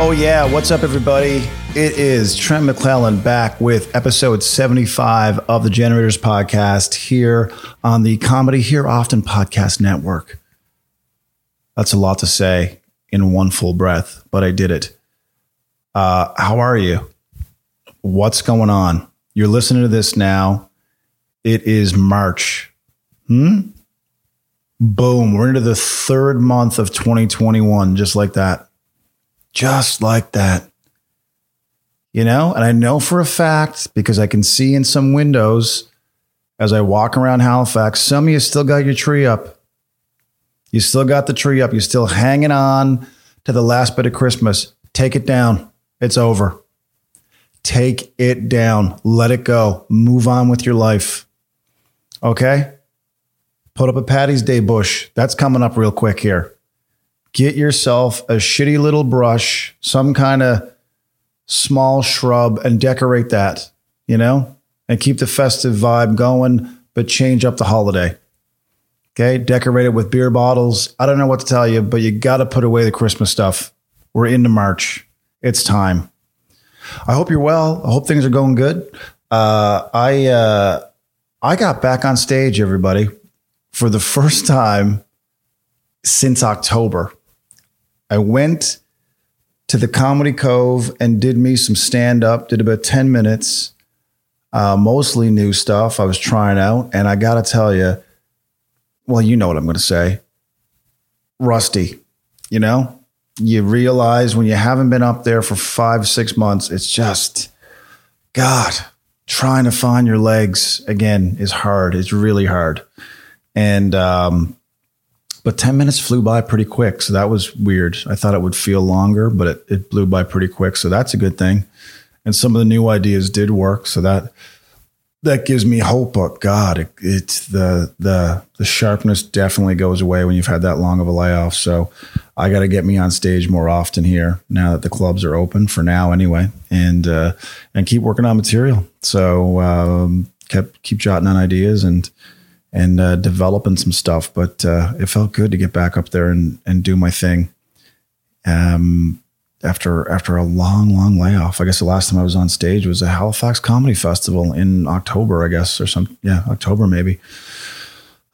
Oh, yeah. What's up, everybody? It is Trent McClellan back with episode 75 of the Generators Podcast here on the Comedy Here Often Podcast Network. That's a lot to say in one full breath, but I did it. Uh, how are you? What's going on? You're listening to this now. It is March. Hmm? Boom. We're into the third month of 2021, just like that just like that. You know, and I know for a fact because I can see in some windows as I walk around Halifax, some of you still got your tree up. You still got the tree up. You're still hanging on to the last bit of Christmas. Take it down. It's over. Take it down. Let it go. Move on with your life. Okay? Put up a Patty's Day bush. That's coming up real quick here get yourself a shitty little brush, some kind of small shrub, and decorate that, you know, and keep the festive vibe going, but change up the holiday. Okay. Decorate it with beer bottles. I don't know what to tell you, but you got to put away the Christmas stuff. We're into March. It's time. I hope you're well. I hope things are going good. Uh, I uh, I got back on stage, everybody, for the first time since October. I went to the Comedy Cove and did me some stand up, did about 10 minutes, uh, mostly new stuff I was trying out. And I got to tell you, well, you know what I'm going to say rusty, you know? You realize when you haven't been up there for five, six months, it's just, God, trying to find your legs again is hard. It's really hard. And um, but 10 minutes flew by pretty quick. So that was weird. I thought it would feel longer, but it, it blew by pretty quick. So that's a good thing. And some of the new ideas did work. So that, that gives me hope. But God, it, it's the, the, the sharpness definitely goes away when you've had that long of a layoff. So I got to get me on stage more often here now that the clubs are open for now anyway, and, uh, and keep working on material. So, um, kept, keep jotting on ideas and, and uh, developing some stuff. But uh, it felt good to get back up there and and do my thing. Um, after after a long long layoff, I guess the last time I was on stage was a Halifax Comedy Festival in October, I guess, or some yeah October maybe.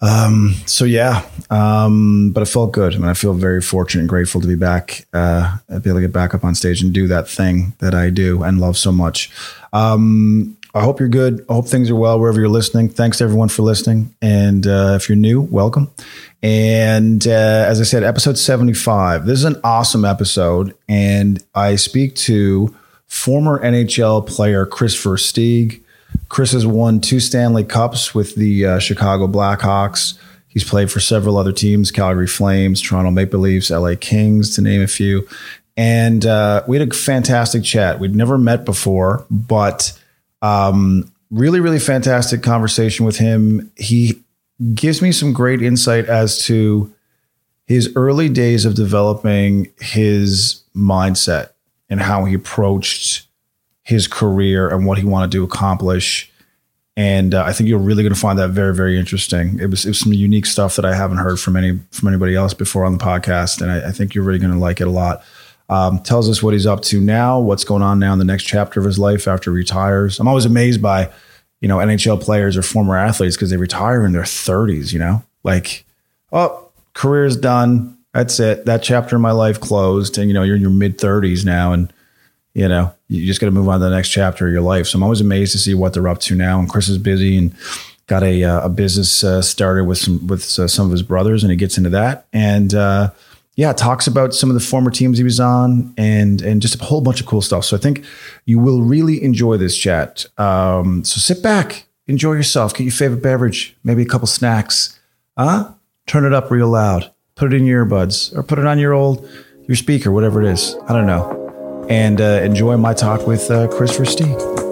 Um, so yeah, um, but it felt good. I mean, I feel very fortunate and grateful to be back, uh, be able to get back up on stage and do that thing that I do and love so much. Um, I hope you're good. I hope things are well wherever you're listening. Thanks everyone for listening. And uh, if you're new, welcome. And uh, as I said, episode 75. This is an awesome episode. And I speak to former NHL player Kris Versteeg. Kris has won two Stanley Cups with the uh, Chicago Blackhawks. He's played for several other teams Calgary Flames, Toronto Maple Leafs, LA Kings, to name a few. And uh, we had a fantastic chat. We'd never met before, but um, really, really fantastic conversation with him. He gives me some great insight as to his early days of developing his mindset and how he approached his career and what he wanted to accomplish. And uh, I think you're really going to find that very, very interesting. It was, it was some unique stuff that I haven't heard from any from anybody else before on the podcast, and I, I think you're really going to like it a lot. Um, tells us what he's up to now, what's going on now in the next chapter of his life after he retires. I'm always amazed by, you know, NHL players or former athletes because they retire in their 30s, you know, like, oh, career's done. That's it. That chapter of my life closed. And, you know, you're in your mid 30s now and, you know, you just got to move on to the next chapter of your life. So I'm always amazed to see what they're up to now. And Kris is busy and got a, uh, a business uh, started with some, with uh, some of his brothers and he gets into that. And, uh, yeah, talks about some of the former teams he was on and and just a whole bunch of cool stuff. So I think you will really enjoy this chat. Um, so sit back, enjoy yourself, get your favorite beverage, maybe a couple snacks. Huh? Turn it up real loud. Put it in your earbuds or put it on your old your speaker, whatever it is. I don't know. And uh, enjoy my talk with uh, Kris Versteeg.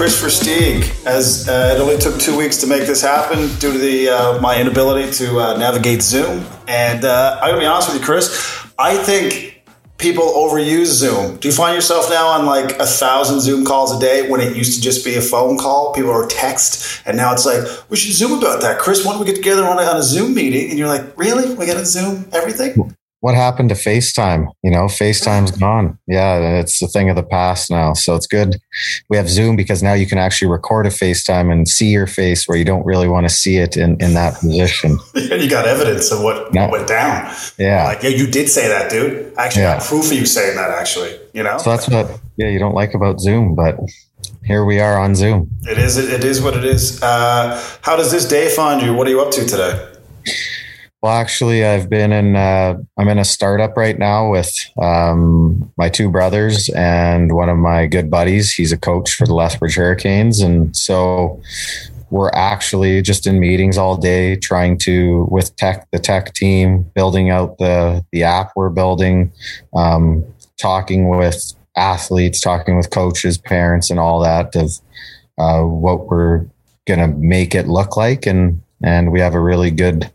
Kris Versteeg. As uh, it only took two weeks to make this happen due to the uh, my inability to uh, navigate Zoom. And uh, I'm gonna be honest with you, Kris. I think people overuse Zoom. Do you find yourself now on like a thousand Zoom calls a day when it used to just be a phone call? People are text, and now it's like we should Zoom about that. Chris, why don't we get together on a, on a Zoom meeting? And you're like, really? We got to Zoom everything? What happened to FaceTime? You know, FaceTime's gone. Yeah, it's a thing of the past now. So it's good. We have Zoom because now you can actually record a FaceTime and see your face where you don't really want to see it in, in that position. and you got evidence of what yeah. went down. Yeah. Like, yeah, you did say that, dude. I actually yeah. got proof of you saying that, actually. You know? So that's what, yeah, you don't like about Zoom, but here we are on Zoom. It is, it is what it is. Uh, how does this day find you? What are you up to today? Well, actually, I've been in. Uh, I'm in a startup right now with um, my two brothers and one of my good buddies. He's a coach for the Lethbridge Hurricanes, and so we're actually just in meetings all day, trying to with tech the tech team, building out the the app we're building, um, talking with athletes, talking with coaches, parents, and all that of uh, what we're gonna make it look like, and and we have a really good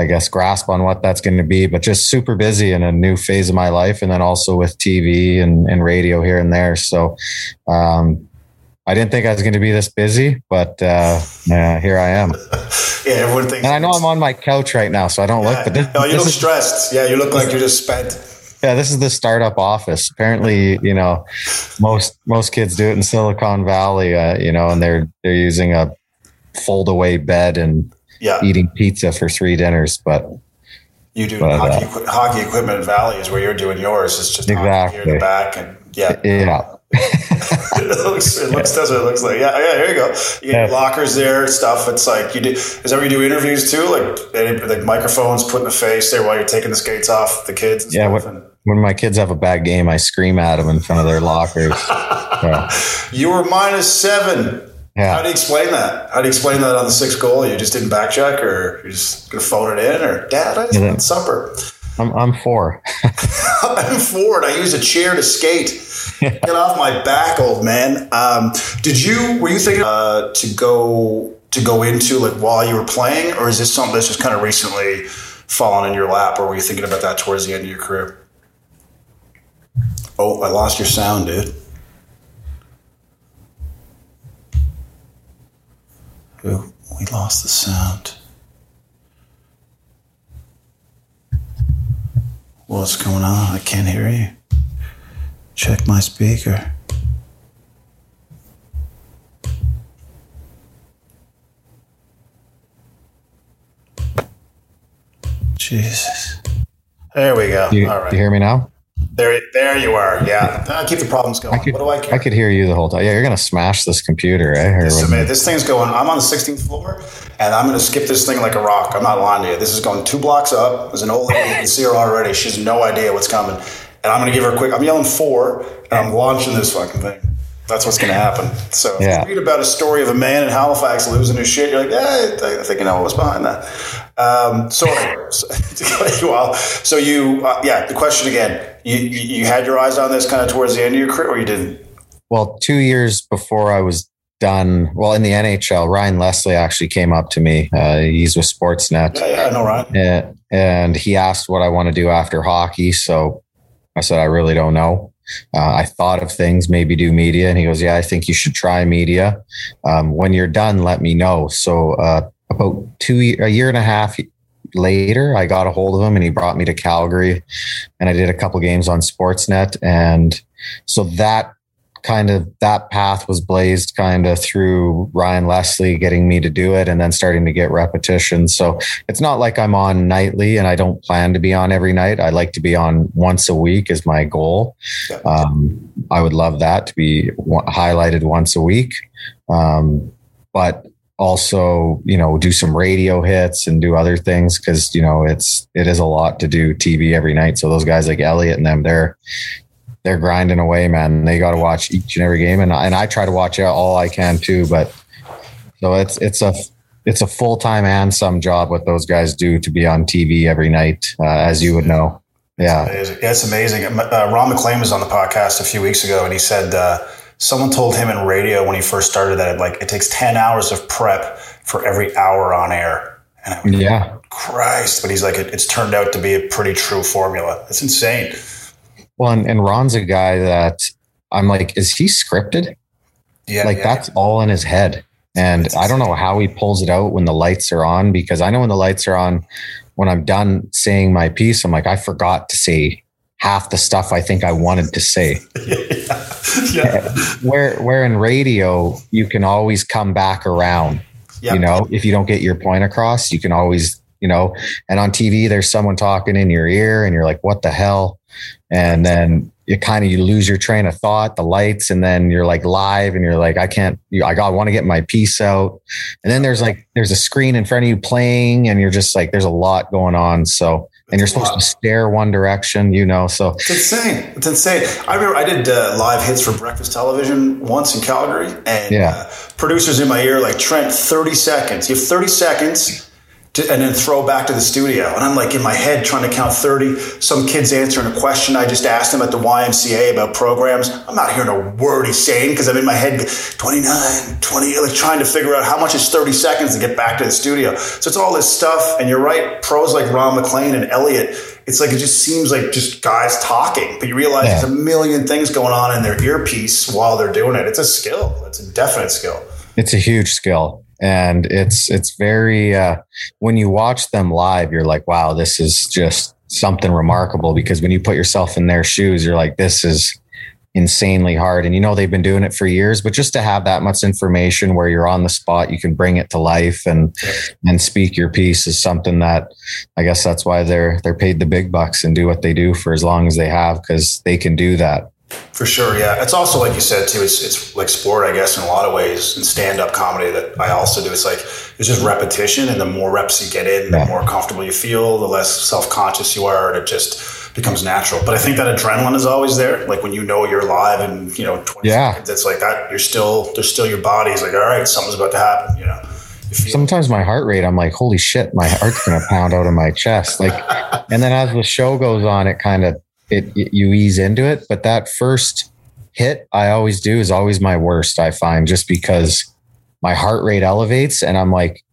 I guess, grasp on what that's going to be, but just super busy in a new phase of my life. And then also with TV and, and radio here and there. So, um, I didn't think I was going to be this busy, but uh, yeah, here I am. yeah, everyone thinks. And I know I'm on my couch right now, so I don't yeah. look. But this, oh, you look is, stressed. Yeah, you look like you're just spent. Yeah, this is the startup office. Apparently, you know, most most kids do it in Silicon Valley. Uh, you know, and they're they're using a fold away bed and yeah. eating pizza for three dinners, but you do but, hockey, uh, hockey equipment Valley is where you're doing yours. It's just exactly here in the back, and yeah, yeah. it looks, it looks, that's what it looks like. Yeah, yeah. Here you go. You get yeah. lockers there, stuff. It's like you do. Is that where you do interviews too? Like, like microphones put in the face there while you're taking the skates off the kids. yeah. What, and, when my kids have a bad game, I scream at them in front of their lockers. yeah. You were minus seven. Yeah. How do you explain that? How do you explain that on the sixth goal? You just didn't back check, or you're just gonna phone it in, or Dad, I just yeah. want supper. I'm I'm four. I'm four, and I use a chair to skate. Get off my back, old man. Um, did you were you thinking uh, to go to go into like while you were playing, or is this something that's just kind of recently fallen in your lap, or were you thinking about that towards the end of your career? Oh, I lost your sound, dude. We lost the sound. What's going on? I can't hear you. Check my speaker. Jesus. There we go. You, All right. You hear me now? There, there you are. Yeah, I'll keep the problems going. I could, what do I care? I could hear you the whole time. Yeah, you're gonna smash this computer. I heard this, man, this thing's going. I'm on the 16th floor, and I'm gonna skip this thing like a rock. I'm not lying to you. This is going two blocks up. There's an old lady. You can see her already. She has no idea what's coming, and I'm gonna give her a quick. I'm yelling four, and I'm launching this fucking thing. That's what's going to happen. So yeah. you read about a story of a man in Halifax losing his shit, you're like, yeah, I think you know what's behind that. Um, so, so you, uh, yeah, the question again, you, you had your eyes on this kind of towards the end of your career or you didn't? Well, two years before I was done, well, in the NHL, Ryan Leslie actually came up to me. Uh, he's with Sportsnet. Yeah, yeah, I know Ryan. And, and he asked what I want to do after hockey. So I said, I really don't know. Uh, I thought of things, maybe do media. And he goes, Yeah, I think you should try media. Um, when you're done, let me know. So, uh, about two, a year and a half later, I got a hold of him and he brought me to Calgary and I did a couple games on Sportsnet. And so that kind of that path was blazed kind of through Ryan Leslie getting me to do it and then starting to get repetition. So it's not like I'm on nightly and I don't plan to be on every night. I like to be on once a week is my goal. Um, I would love that to be highlighted once a week. Um, but also, you know, do some radio hits and do other things because, you know, it's, it is a lot to do TV every night. So those guys like Elliotte and them, they're, they're grinding away, man. They got to watch each and every game, and and I try to watch all I can too. But so it's it's a it's a full time and some job what those guys do to be on TV every night, uh, as you would know. Yeah, it's amazing. It's amazing. Uh, Ron MacLean was on the podcast a few weeks ago, and he said uh, someone told him in radio when he first started that it, like it takes ten hours of prep for every hour on air. And I mean, yeah, Christ! But he's like, it, it's turned out to be a pretty true formula. It's insane. Well, and, and Ron's a guy that I'm like, is he scripted? Yeah, like yeah, that's all in his head. And I don't know how he pulls it out when the lights are on because I know when the lights are on, when I'm done saying my piece, I'm like, I forgot to say half the stuff I think I wanted to say. yeah, yeah. Eh, where where in radio you can always come back around. You know, if you don't get your point across, you can always, you know, and on TV there's someone talking in your ear and you're like, what the hell? And then you kind of you lose your train of thought, the lights, and then you're like live and you're like, I can't, you, I got, I want to get my piece out. And then there's like, there's a screen in front of you playing, and you're just like, there's a lot going on. So, and you're supposed to stare one direction, you know. So It's insane. It's insane. I remember I did uh, live hits for breakfast television once in Calgary, and Yeah. uh, producers in my ear like Trent, thirty seconds. You have thirty seconds. To, and then throw back to the studio. And I'm like in my head trying to count 30. Some kid's answering a question I just asked him at the YMCA about programs. I'm not hearing a word he's saying because I'm in my head 29, 20, like trying to figure out how much is 30 seconds to get back to the studio. So it's all this stuff. And you're right, pros like Ron MacLean and Elliotte, it's like it just seems like just guys talking, but you realize Yeah. there's a million things going on in their earpiece while they're doing it. It's a skill. It's a definite skill. it's a huge skill and it's it's very uh when you watch them live you're like wow this is just something remarkable because when you put yourself in their shoes you're like this is insanely hard. And you know they've been doing it for years but just to have that much information where you're on the spot you can bring it to life and and speak your piece is something that i guess that's why they're they're paid the big bucks and do what they do for as long as they have because they can do that For sure, yeah. It's also like you said too. It's it's like sport, I guess, in a lot of ways. In stand up comedy that I also do, it's like it's just repetition, and the more reps you get in, the more comfortable you feel, the less self conscious you are, and it just becomes natural. But I think that adrenaline is always there. Like when you know you're live, and you know, twenty Yeah. seconds, it's like that. You're still there's still your body's like, all right, something's about to happen. You know, sometimes my heart rate i'm like holy shit my heart's gonna pound out of my chest like and then as the show goes on it kind of it, it you ease into it but that first hit i always do is always my worst i find just because my heart rate elevates and i'm like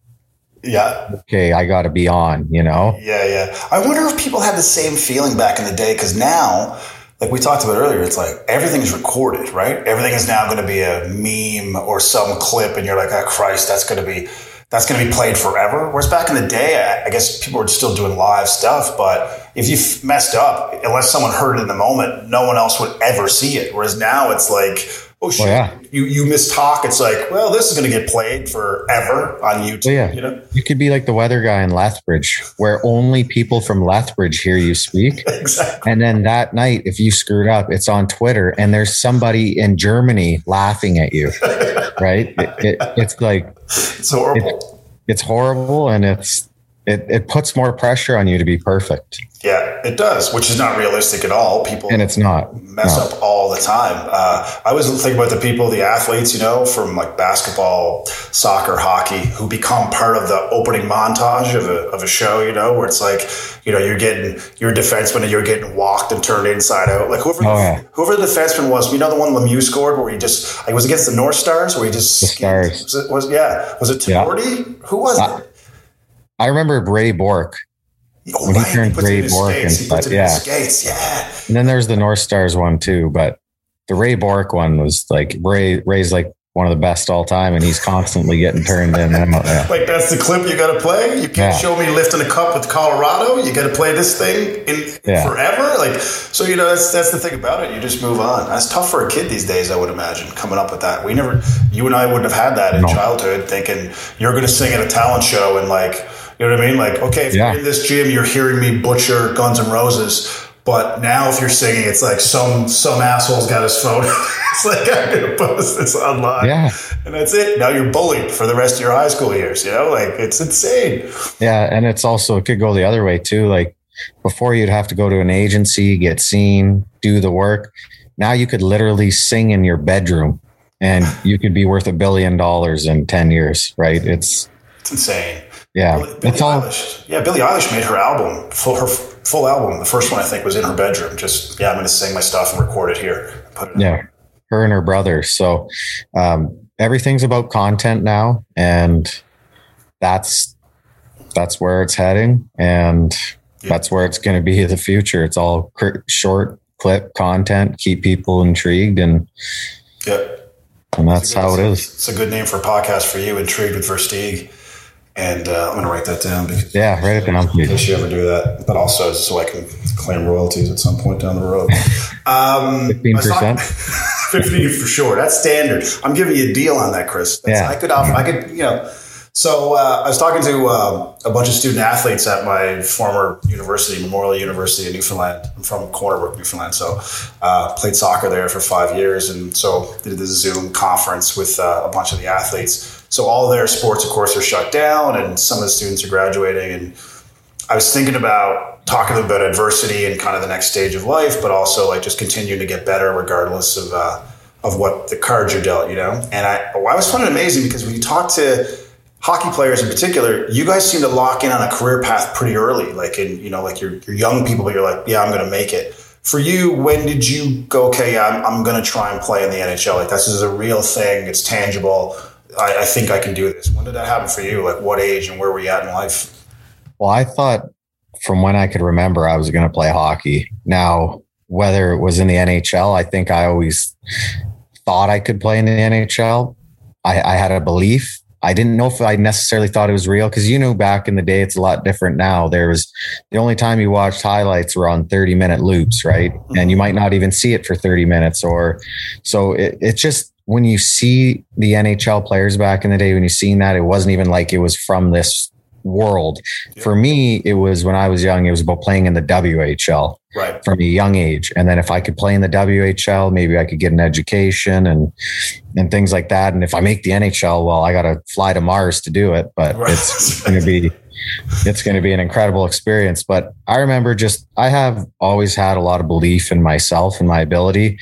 yeah. okay i gotta be on you know Yeah, yeah. I wonder if people had the same feeling back in the day because now, like we talked about earlier, it's like everything is recorded, right? Everything is now going to be a meme or some clip, and you're like, oh Christ, that's going to be that's going to be played forever. Whereas back in the day, I, guess people were still doing live stuff, but if you messed up, unless someone heard it in the moment, no one else would ever see it. Whereas now, it's like. Oh shit! Well, yeah. You you mistalk. It's like, well, this is going to get played forever on YouTube. Well, yeah. You know, you could be like the weather guy in lethbridge where only people from lethbridge hear you speak exactly. And then that night, if you screwed up, it's on Twitter and there's somebody in Germany laughing at you, right? It, it, it's like, It's horrible. it's horrible and it's, it, it puts more pressure on you to be perfect. Yeah, it does, which is not realistic at all. People And it's not. mess no. up all the time. Uh, I always think about the people, the athletes, you know, from like basketball, soccer, hockey, who become part of the opening montage of a, of a show, you know, where it's like, you know, you're getting, you're a defenseman and you're getting walked and turned inside out. Like whoever, Oh, yeah. whoever the defenseman was, you know, the one Lemieux scored where he just, like, was it against the North Stars where he just, The Stars. Was it, was, yeah. Was it Yeah. Tinordi? Who was Uh, it? I remember Ray Bourque. Oh, when he turned Ray Bourque and He inside, puts it in yeah. skates. Yeah. And then there's the North Stars one too. But the Ray Bourque one was like, Ray, Ray's like one of the best all time and he's constantly getting turned in. Yeah. Like that's the clip you got to play. You can't Yeah. show me lifting a cup with Colorado. You got to play this thing in, in Yeah. forever. Like so, you know that's that's the thing about it. You just move on. That's tough for a kid these days. I would imagine coming up with that. We never, you and I wouldn't have had that in No. childhood. Thinking you're going to sing at a talent show and like you know what I mean. Like okay, if Yeah. you're in this gym, you're hearing me butcher Guns N' Roses. But now, if you're singing, it's like some some asshole's got his phone. it's like I'm gonna post this online Yeah. and that's it. Now you're bullied for the rest of your high school years. You know, like it's insane. Yeah, and it's also it could go the other way too. Like before, you'd have to go to an agency, get seen, do the work. Now you could literally sing in your bedroom, and you could be worth a billion dollars in ten years. Right? It's It's insane. Yeah, Billie all Eilish. Yeah, Billie Eilish made her album full. Her full album. The first one I think was in her bedroom. Just yeah, I'm going to sing my stuff and record it here. Put it. yeah. Her and her brother. So um, everything's about content now, and that's that's where it's heading, and Yeah. that's where it's going to be in the future. It's all cr- short clip content, keep people intrigued, and Yep. and that's how it is. It's a good name for a podcast for you, Intrigued with Versteeg. And uh, I'm going to write that down because Yeah, write it down, in case you ever do that, but also so I can claim royalties at some point down the road. Um, Fifteen percent. 15 for sure. That's standard. I'm giving you a deal on that, Kris. That's, Yeah. I could, offer, I could, you know. So uh, I was talking to uh, a bunch of student athletes at my former university, Memorial University in Newfoundland. I'm from Corner Brook, Newfoundland. So uh, played soccer there for five years, and so did the Zoom conference with uh, a bunch of the athletes. So all their sports, of course, are shut down, and some of the students are graduating. And I was thinking about talking about adversity and kind of the next stage of life, but also like just continuing to get better regardless of uh, of what the cards you're dealt, you know. And I, I was finding amazing because when you talk to hockey players in particular, you guys seem to lock in on a career path pretty early. Like in you know, like you're, you're young people, but you're like, yeah, I'm going to make it. For you, when did you go? Okay, yeah, I'm, I'm going to try and play in the NHL. Like this is a real thing. It's tangible. I, I think I can do this. When did that happen for you? Like what age and where were you at in life? Well, I thought from when I could remember I was going to play hockey. Now, whether it was in the NHL, I think I always thought I could play in the NHL. I, I had a belief. I didn't know if I necessarily thought it was real because you know back in the day it's a lot different now. There was the only time you watched highlights were on 30 minute loops, right? Mm-hmm. And you might not even see it for 30 minutes or so it, it's just when you see the NHL players back in the day, when you seen that, it wasn't even like it was from this world. For me, it was when I was young, it was about playing in the WHL Right. from a young age. And then if I could play in the WHL, maybe I could get an education and and things like that. And if I make the NHL, well, I gotta fly to Mars to do it. But Right. it's gonna be it's gonna be an incredible experience. But I remember just I have always had a lot of belief in myself and my ability.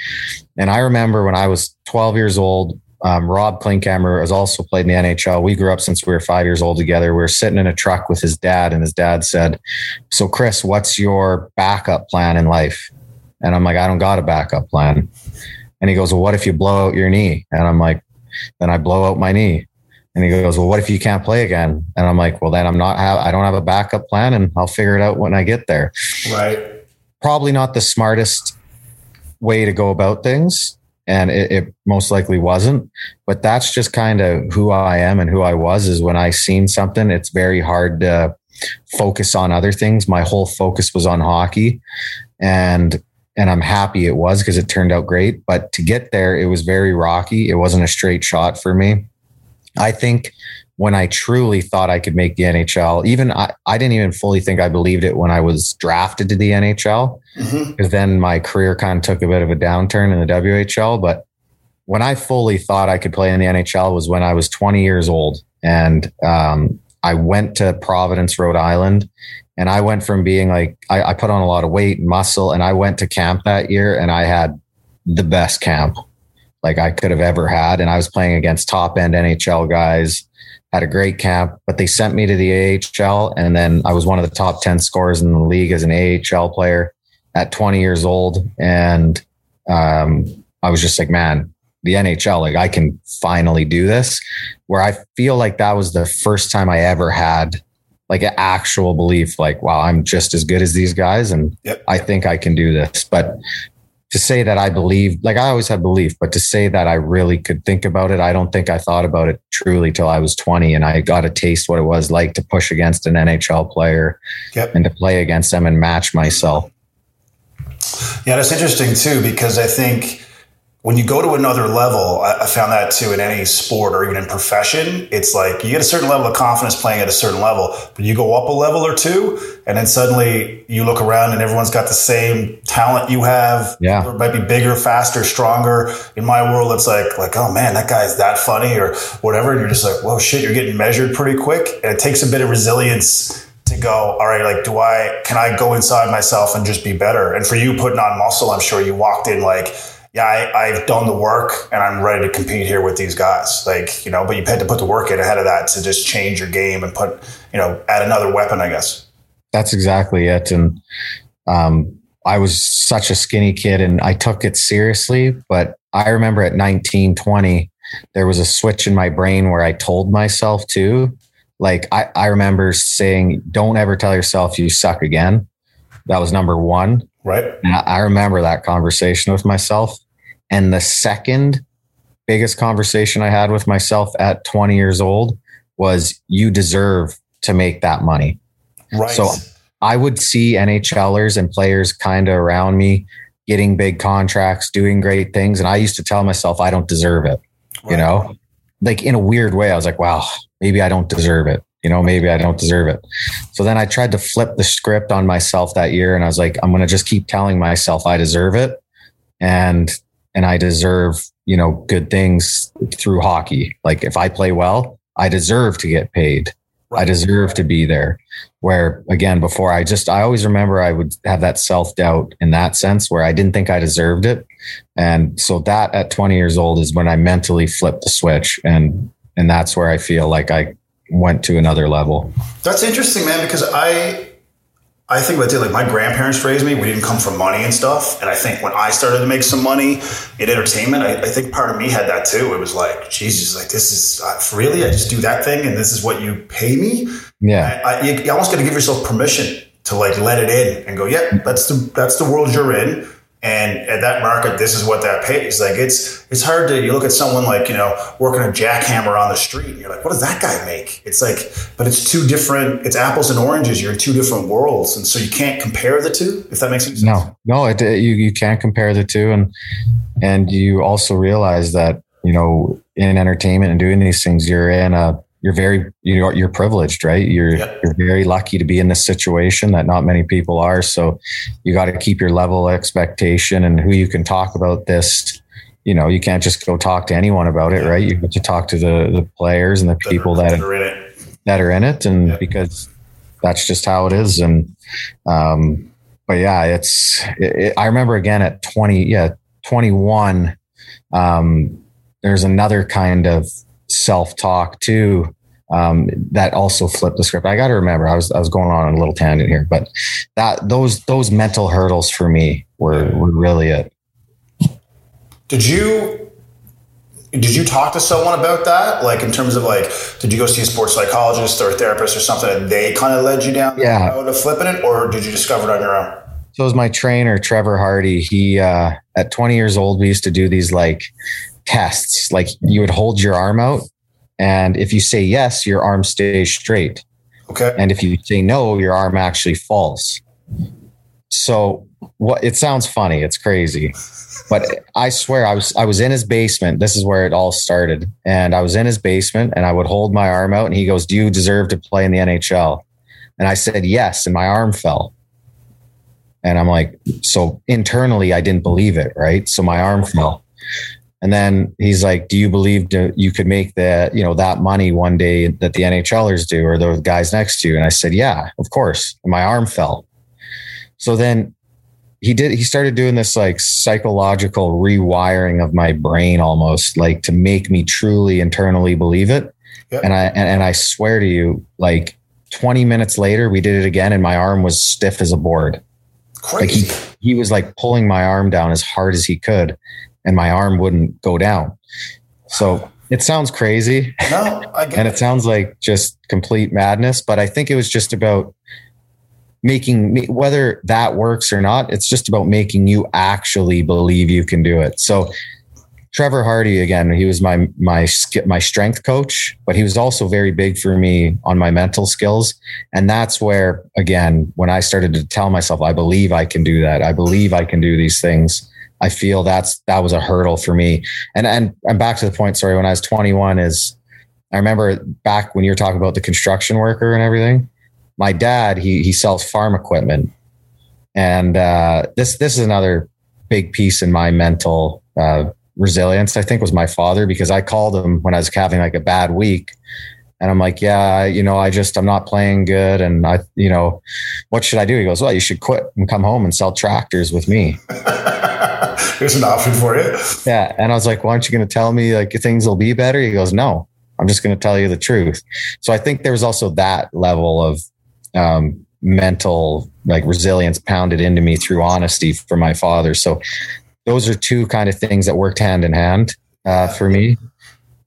And I remember when I was 12 years old, um, Rob Klinkhammer has also played in the NHL. We grew up since we were five years old together. We were sitting in a truck with his dad, and his dad said, So, Kris, what's your backup plan in life? And I'm like, I don't got a backup plan. And he goes, Well, what if you blow out your knee? And I'm like, Then I blow out my knee. And he goes, Well, what if you can't play again? And I'm like, Well, then I'm not, have, I don't have a backup plan and I'll figure it out when I get there Right. probably not the smartest way to go about things and it, it most likely wasn't but that's just kind of who i am and who i was is when i seen something it's very hard to focus on other things my whole focus was on hockey and and i'm happy it was because it turned out great but to get there it was very rocky it wasn't a straight shot for me i think when I truly thought I could make the NHL, even I, I didn't even fully think I believed it when I was drafted to the NHL because then my career kind of took a bit of a downturn in the WHL. But when I fully thought I could play in the NHL was when I was 20 years old. And um, I went to Providence, Rhode Island. And I went from being like, I, I put on a lot of weight and muscle. And I went to camp that year and I had the best camp like I could have ever had. And I was playing against top end NHL guys had a great camp, but they sent me to the AHL. And then I was one of the top 10 scorers in the league as an AHL player at 20 years old. And um, I was just like, man, the NHL, like I can finally do this. Where I feel like that was the first time I ever had like an actual belief, like, wow, I'm just as good as these guys. And Yep. I think I can do this. But to say that I believe, like I always had belief, but to say that I really could think about it, I don't think I thought about it truly till I was 20 and I got a taste what it was like to push against an NHL player Yep. and to play against them and match myself. Yeah, that's interesting too because I think when you go to another level, I, found that too in any sport or even in profession. It's like you get a certain level of confidence playing at a certain level, but you go up a level or two, and then suddenly you look around and everyone's got the same talent you have. Yeah. it might be bigger, faster, stronger. In my world, it's like like oh man, that guy's that funny or whatever, and you're just like whoa shit, you're getting measured pretty quick, and it takes a bit of resilience to go, all right, like, do I, can I go inside myself and just be better? And for you putting on muscle, I'm sure you walked in like, yeah, I, I've done the work and I'm ready to compete here with these guys. Like, you know, but you had to put the work in ahead of that to just change your game and put, you know, add another weapon, I guess. That's exactly it. And um, I was such a skinny kid and I took it seriously. But I remember at 19, 20, there was a switch in my brain where I told myself to, like, I, I remember saying, don't ever tell yourself you suck again. That was number one. Right. And I remember that conversation with myself. And the second biggest conversation I had with myself at 20 years old was you deserve to make that money. Right. So I would see NHLers and players kind of around me getting big contracts, doing great things. And I used to tell myself, I don't deserve it. Right. You know, like in a weird way, I was like, wow, maybe I don't deserve it. You know, maybe I don't deserve it. So then I tried to flip the script on myself that year and I was like, I'm going to just keep telling myself I deserve it. And, and I deserve, you know, good things through hockey. Like if I play well, I deserve to get paid. I deserve to be there. Where again, before I just, I always remember I would have that self doubt in that sense where I didn't think I deserved it. And so that at 20 years old is when I mentally flipped the switch. And, and that's where I feel like I went to another level. That's interesting, man, because I I think about it like my grandparents raised me. We didn't come from money and stuff. And I think when I started to make some money in entertainment, I, I think part of me had that too. It was like, Jesus, like this is uh, really, I just do that thing and this is what you pay me. Yeah. I, I, you, you almost got to give yourself permission to like let it in and go, yeah, that's the, that's the world you're in. And at that market, this is what that pays. Like it's it's hard to you look at someone like you know working a jackhammer on the street, and you're like, what does that guy make? It's like, but it's two different. It's apples and oranges. You're in two different worlds, and so you can't compare the two. If that makes any sense. No, no, it, you you can't compare the two, and and you also realize that you know in entertainment and doing these things, you're in a you're very you're, you're privileged right? You're Yep. you're very lucky to be in this situation that not many people are. So you got to keep your level of expectation and who you can talk about this. You know you can't just go talk to anyone about it right? You have to talk to the the players and the people that are in it. that are in it and Yeah. because that's just how it is. And um but yeah it's it, it, i remember again at 20 yeah 21 um there's another kind of self-talk too um that also flipped the script i got to remember i was i was going on a little tangent here but that those those mental hurdles for me were were really it Did you did you talk to someone about that? Like in terms of like, did you go see a sports psychologist or a therapist or something, and they kind of led you down Yeah. the road of flipping it, or did you discover it on your own? So it was my trainer, Trevor Hardy. He, uh, at 20 years old, we used to do these like tests. Like you would hold your arm out, and if you say yes, your arm stays straight. Okay. And if you say no, your arm actually falls. So what it sounds funny, it's crazy. But I swear I was I was in his basement. This is where it all started. And I was in his basement and I would hold my arm out and he goes, "Do you deserve to play in the NHL?" And I said, "Yes," and my arm fell. And I'm like, so internally I didn't believe it, right? So my arm fell. And then he's like, "Do you believe you could make that, you know, that money one day that the NHLers do or those guys next to you?" And I said, "Yeah, of course." And my arm fell. So then he did he started doing this like psychological rewiring of my brain almost like to make me truly internally believe it. Yep. And I and, and I swear to you, like 20 minutes later, we did it again and my arm was stiff as a board. Like he he was like pulling my arm down as hard as he could, and my arm wouldn't go down. So it sounds crazy no, and it. it sounds like just complete madness, but I think it was just about making me whether that works or not, it's just about making you actually believe you can do it. So Trevor Hardy again, he was my my my strength coach, but he was also very big for me on my mental skills, and that's where again, when I started to tell myself, I believe I can do that. I believe I can do these things. I feel that's that was a hurdle for me. And and I'm back to the point. Sorry, when I was 21, is I remember back when you were talking about the construction worker and everything. My dad, he he sells farm equipment, and uh, this this is another big piece in my mental uh, resilience. I think was my father because I called him when I was having like a bad week, and I'm like, yeah, you know, I just I'm not playing good, and I, you know, what should I do? He goes, well, you should quit and come home and sell tractors with me. Here's an option for you. Yeah. And I was like, why aren't you going to tell me like things will be better? He goes, no, I'm just going to tell you the truth. So I think there was also that level of um, mental like resilience pounded into me through honesty from my father. So those are two kind of things that worked hand in hand uh, for me.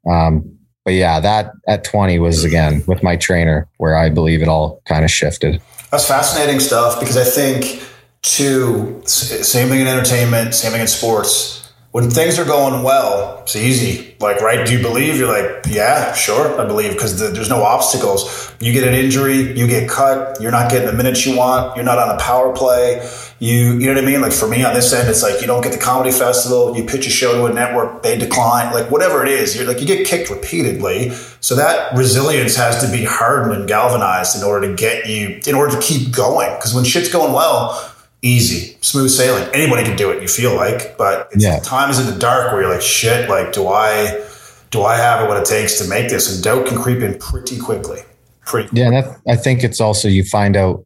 Um, but yeah, that at 20 was again with my trainer where I believe it all kind of shifted. That's fascinating stuff because I think Two, same thing in entertainment, same thing in sports when things are going well, it's easy. Like, right? Do you believe? You're like, yeah, sure, I believe, because the, there's no obstacles. You get an injury, you get cut, you're not getting the minutes you want, you're not on a power play. You, you know what I mean? Like for me on this end, it's like you don't get the comedy festival, you pitch a show to a network, they decline, like whatever it is. You're like you get kicked repeatedly, so that resilience has to be hardened and galvanized in order to get you, in order to keep going. Because when shit's going well easy, smooth sailing. Anybody can do it. You feel like, but it's yeah. times in the dark where you're like, shit. Like, do I, do I have what it takes to make this? And doubt can creep in pretty quickly. Pretty. Yeah, that, I think it's also you find out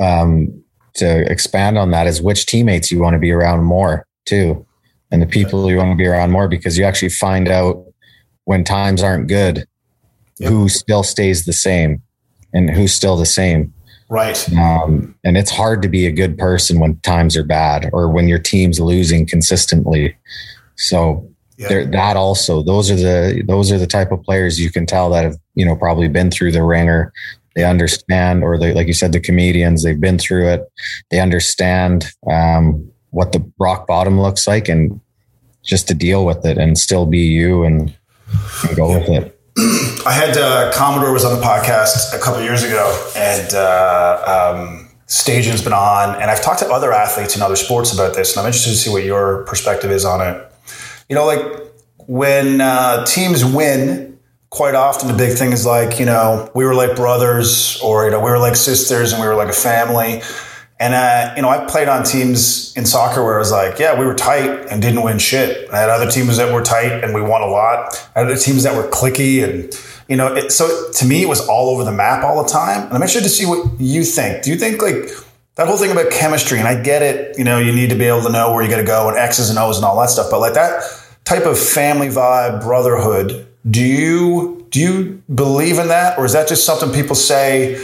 um, to expand on that is which teammates you want to be around more too, and the people you want to be around more because you actually find out when times aren't good, yep. who still stays the same, and who's still the same Right. Um, and it's hard to be a good person when times are bad or when your team's losing consistently. So yeah. that also, those are the those are the type of players you can tell that have you know probably been through the ringer. They understand, or they like you said, the comedians they've been through it. They understand um, what the rock bottom looks like, and just to deal with it and still be you and, and go with it. I had uh, Commodore was on the podcast a couple years ago, and uh, um, Stajan's been on, and I've talked to other athletes in other sports about this, and I'm interested to see what your perspective is on it. You know, like when uh, teams win, quite often the big thing is like, you know, we were like brothers, or you know, we were like sisters, and we were like a family. And, uh, you know, I played on teams in soccer where it was like, yeah, we were tight and didn't win shit. I had other teams that were tight and we won a lot. I had other teams that were clicky and, you know, it, so to me, it was all over the map all the time. And I'm interested to see what you think. Do you think like that whole thing about chemistry, and I get it, you know, you need to be able to know where you got to go and X's and O's and all that stuff, but like that type of family vibe, brotherhood, do you, do you believe in that? Or is that just something people say,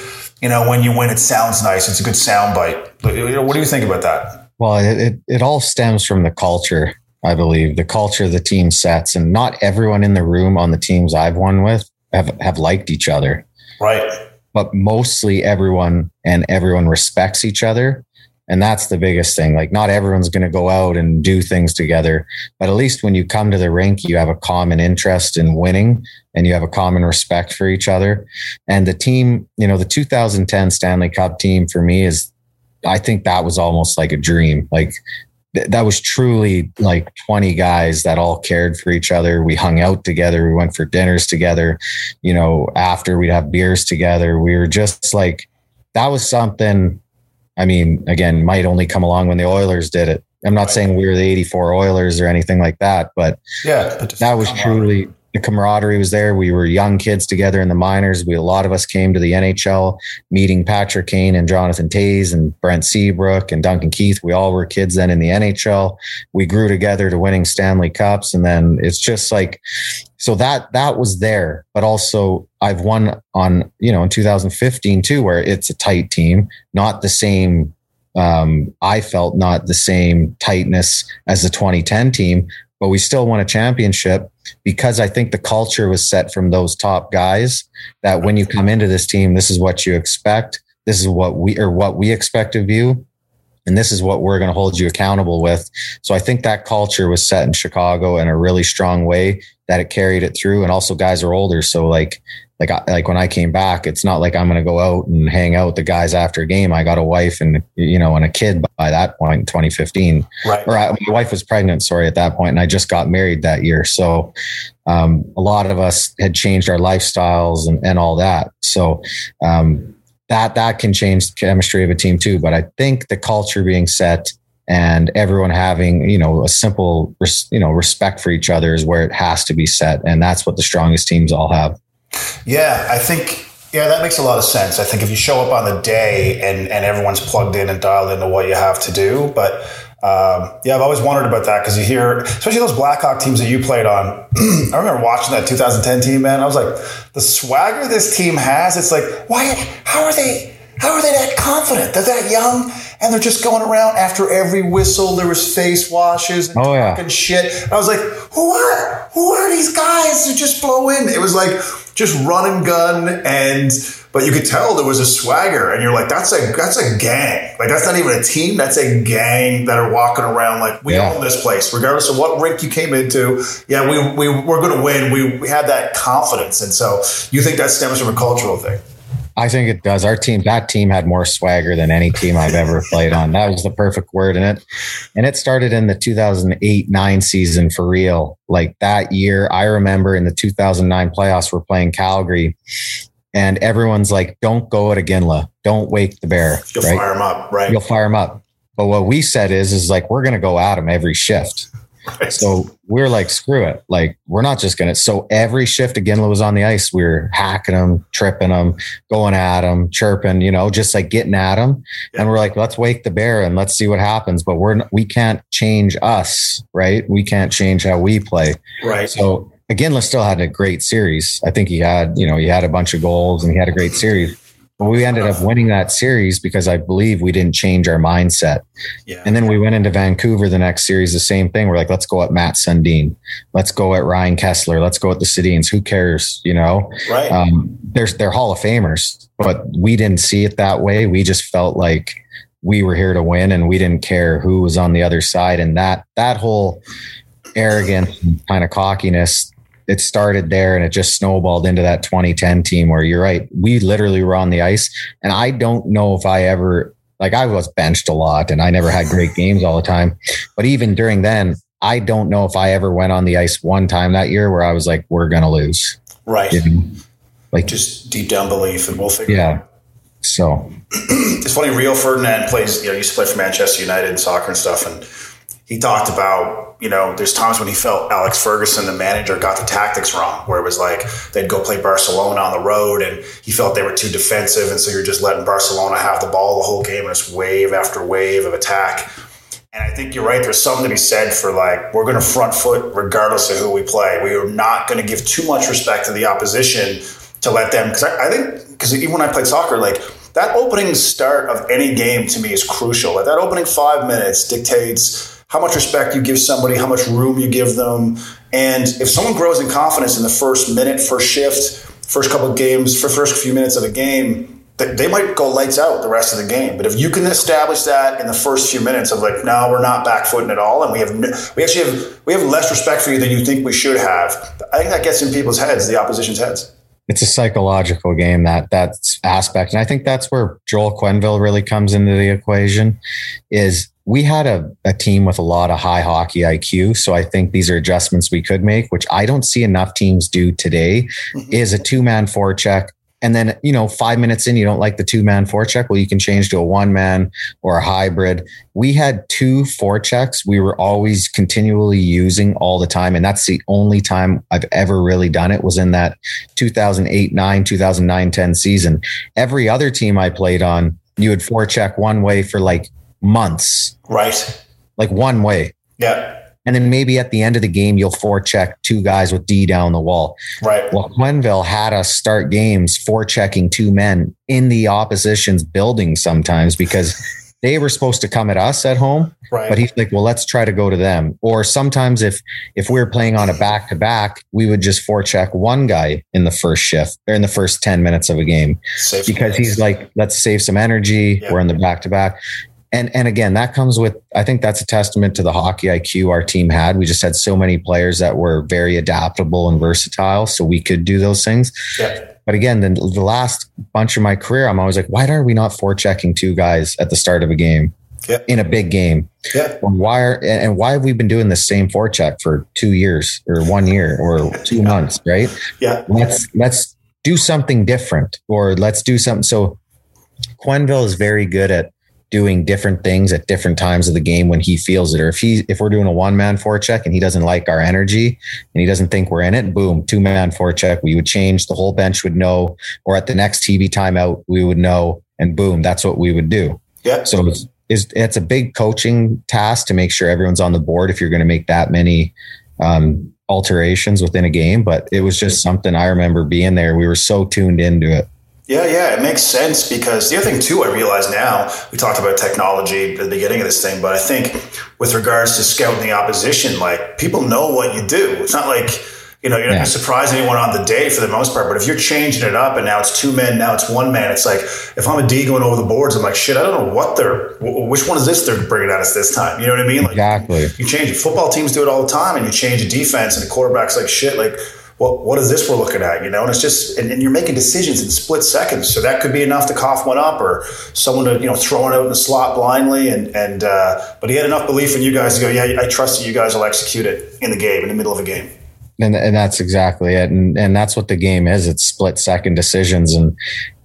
you know, when you win, it sounds nice. It's a good sound bite. What do you think about that? Well, it, it, it all stems from the culture, I believe, the culture the team sets. And not everyone in the room on the teams I've won with have, have liked each other. Right. But mostly everyone and everyone respects each other. And that's the biggest thing. Like, not everyone's going to go out and do things together, but at least when you come to the rink, you have a common interest in winning and you have a common respect for each other. And the team, you know, the 2010 Stanley Cup team for me is, I think that was almost like a dream. Like, that was truly like 20 guys that all cared for each other. We hung out together. We went for dinners together. You know, after we'd have beers together. We were just like, that was something I mean, again, might only come along when the Oilers did it. I'm not right. saying we were the 84 Oilers or anything like that, but yeah, that was truly the camaraderie was there. We were young kids together in the minors. We a lot of us came to the NHL meeting Patrick Kane and Jonathan Toews and Brent Seabrook and Duncan Keith. We all were kids then in the NHL. We grew together to winning Stanley Cups, and then it's just like so that that was there. But also, I've won on you know in 2015 too, where it's a tight team, not the same um, I felt not the same tightness as the 2010 team, but we still won a championship because I think the culture was set from those top guys that when you come into this team, this is what you expect. This is what we or what we expect of you. And this is what we're going to hold you accountable with. So I think that culture was set in Chicago in a really strong way that it carried it through. And also guys are older. So like like like when I came back, it's not like I'm going to go out and hang out with the guys after a game. I got a wife and you know and a kid by that point in 2015. Right. Or I, my wife was pregnant. Sorry, at that point, and I just got married that year. So um, a lot of us had changed our lifestyles and, and all that. So um, that that can change the chemistry of a team too. But I think the culture being set and everyone having you know a simple you know respect for each other is where it has to be set, and that's what the strongest teams all have. Yeah, I think yeah, that makes a lot of sense. I think if you show up on the day and and everyone's plugged in and dialed into what you have to do, but um, yeah, I've always wondered about that because you hear, especially those Blackhawk teams that you played on. I remember watching that 2010 team, man. I was like, the swagger this team has. It's like, why? How are they? How are they that confident? They're that young and they're just going around after every whistle. There was face washes and oh, yeah. shit. And I was like, who are who are these guys who just blow in? It was like just run and gun and but you could tell there was a swagger and you're like that's a that's a gang like that's not even a team that's a gang that are walking around like we Yeah. own this place regardless of what rink you came into yeah we, we we're going to win we, we had that confidence and so you think that stems from a cultural thing I think it does. Our team, that team had more swagger than any team I've ever played on. That was the perfect word in it. And it started in the 2008 9 season for real. Like that year, I remember in the 2009 playoffs, we're playing Calgary, and everyone's like, don't go at Iginla. Don't wake the bear. you'll right? fire them up right You'll fire him up. But what we said is, is like, we're going to go at him every shift. Right. So we're like, screw it. Like, we're not just going to. So every shift Iginla was on the ice, we were hacking him, tripping him, going at him, chirping, you know, just like getting at him. Yeah. And we're like, let's wake the bear and let's see what happens. But we're, we can't change us, right? We can't change how we play. right So Iginla still had a great series. I think he had, you know, he had a bunch of goals and he had a great series. But we ended up winning that series because I believe we didn't change our mindset. yeah And then we went into Vancouver the next series, the same thing. We're like, let's go at Mats Sundin. Let's go at Ryan Kesler. Let's go at the Sedins. Who cares? You know, right um, they're, they're Hall of Famers, but we didn't see it that way. We just felt like we were here to win and we didn't care who was on the other side. And that, that whole arrogance and kind of cockiness, it started there and it just snowballed into that 2010 team where you're right. We literally were on the ice. And I don't know if I ever, like, I was benched a lot and I never had great games all the time. But even during then, I don't know if I ever went on the ice one time that year where I was like, we're going to lose. right? Like, just deep down belief and we'll figure it out yeah. So, it's funny. Rio Ferdinand plays, you know, used to play for Manchester United in soccer and stuff, and he talked about, you know, there's times when he felt Alex Ferguson, the manager, got the tactics wrong, where it was like they'd go play Barcelona on the road, and he felt they were too defensive, and so you're just letting Barcelona have the ball the whole game, and it's wave after wave of attack. And I think you're right. There's something to be said for like we're going to front foot regardless of who we play. We are not going to give too much respect to the opposition to let them because I, I think because even when I played soccer, like that opening start of any game to me is crucial. Like that opening five minutes dictates how much respect you give somebody, how much room you give them, and if someone grows in confidence in the first minute, first shift, first couple of games, for first few minutes of a game, they might go lights out the rest of the game. But if you can establish that in the first few minutes of like, no, we're not back footing at all, and we have we actually have we have less respect for you than you think we should have. I think that gets in people's heads, the opposition's heads. it's a psychological game that that aspect and i think that's where joel quenneville really comes into the equation is we had a, a team with a lot of high hockey iq so i think these are adjustments we could make which i don't see enough teams do today mm-hmm. is a two-man forecheck. And then you know five minutes in you don't like the two-man forecheck? Well you can change to a one-man or a hybrid. We had two forechecks we were always continually using all the time and that's the only time i've ever really done it was in that 2008 9 2009 10 season. Every other team i played on you would forecheck one way for like months Right. like one way Yeah. and then maybe at the end of the game you'll forecheck two guys with d down the wall Right. well, Quenneville had us start games forechecking two men in the opposition's building sometimes because they were supposed to come at us at home, Right. but he's like, "Well, let's try to go to them." Or sometimes if if we are playing on a back to back, we would just forecheck one guy in the first shift or in the first ten minutes of a game because space. he's like, "Let's save some energy." Yeah. We're in the back to back. And, and again, that comes with, I think that's a testament to the hockey IQ our team had. We just had so many players that were very adaptable and versatile. So we could do those things. Yeah. But again, then the last bunch of my career, I'm always like, why are we not forechecking two guys at the start of a game Yeah. in a big game? Yeah. Why are, and why have we been doing the same forecheck for two years or one year or two months, right? Yeah. let's let's do something different or let's do something so quenneville is very good at doing different things at different times of the game when he feels it or if he if we're doing a one man forecheck and he doesn't like our energy and he doesn't think we're in it boom two man forecheck we would change the whole bench would know or at the next tv timeout we would know and boom that's what we would do Yeah. so it's, it's, it's a big coaching task to make sure everyone's on the board if you're going to make that many um, alterations within a game. But it was just something I remember being there. We were so tuned into it. Yeah, yeah, it makes sense because the other thing too, I realize now, we talked about technology at the beginning of this thing, but I think with regards to scouting the opposition, like people know what you do. It's not like You know, you're not Yeah. going to surprise anyone on the day for the most part. But if you're changing it up and now it's two men, now it's one man, it's like if I'm a D going over the boards, I'm like, shit, I don't know what they're, wh- which one is this they're bringing at us this time? You know what I mean? Like, Exactly. You change it. Football teams do it all the time, and you change a defense, and the quarterback's like, shit, like, what, what is this we're looking at? You know, and it's just, and, and you're making decisions in split seconds. So that could be enough to cough one up, or someone to, you know, throwing out in the slot blindly. And, and, uh, but he had enough belief in you guys to go, yeah, I trust that you guys will execute it in the game, in the middle of a game. and and that's exactly it and and that's what the game is it's split second decisions and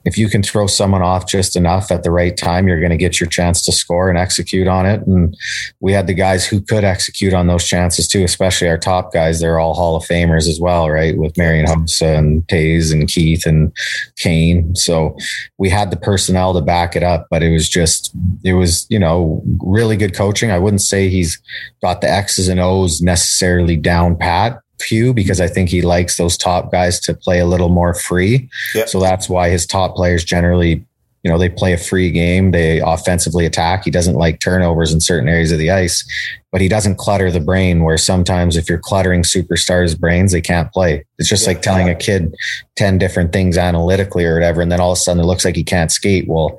if you can throw someone off just enough at the right time you're going to get your chance to score and execute on it. And we had the guys who could execute on those chances too especially our top guys. They're all hall of famers as well right? With marian Hossa and Taze and keith and kane. So we had the personnel to back it up but it was just it was you know really good coaching. I wouldn't say he's got the x's and o's necessarily down pat few because I think he likes those top guys to play a little more free. Yep. So that's why his top players generally, you know, they play a free game. They offensively attack. He doesn't like turnovers in certain areas of the ice, but he doesn't clutter the brain where sometimes if you're cluttering superstars' brains, they can't play. It's just Yeah. like telling a kid 10 different things analytically or whatever. And then all of a sudden it looks like he can't skate. Well,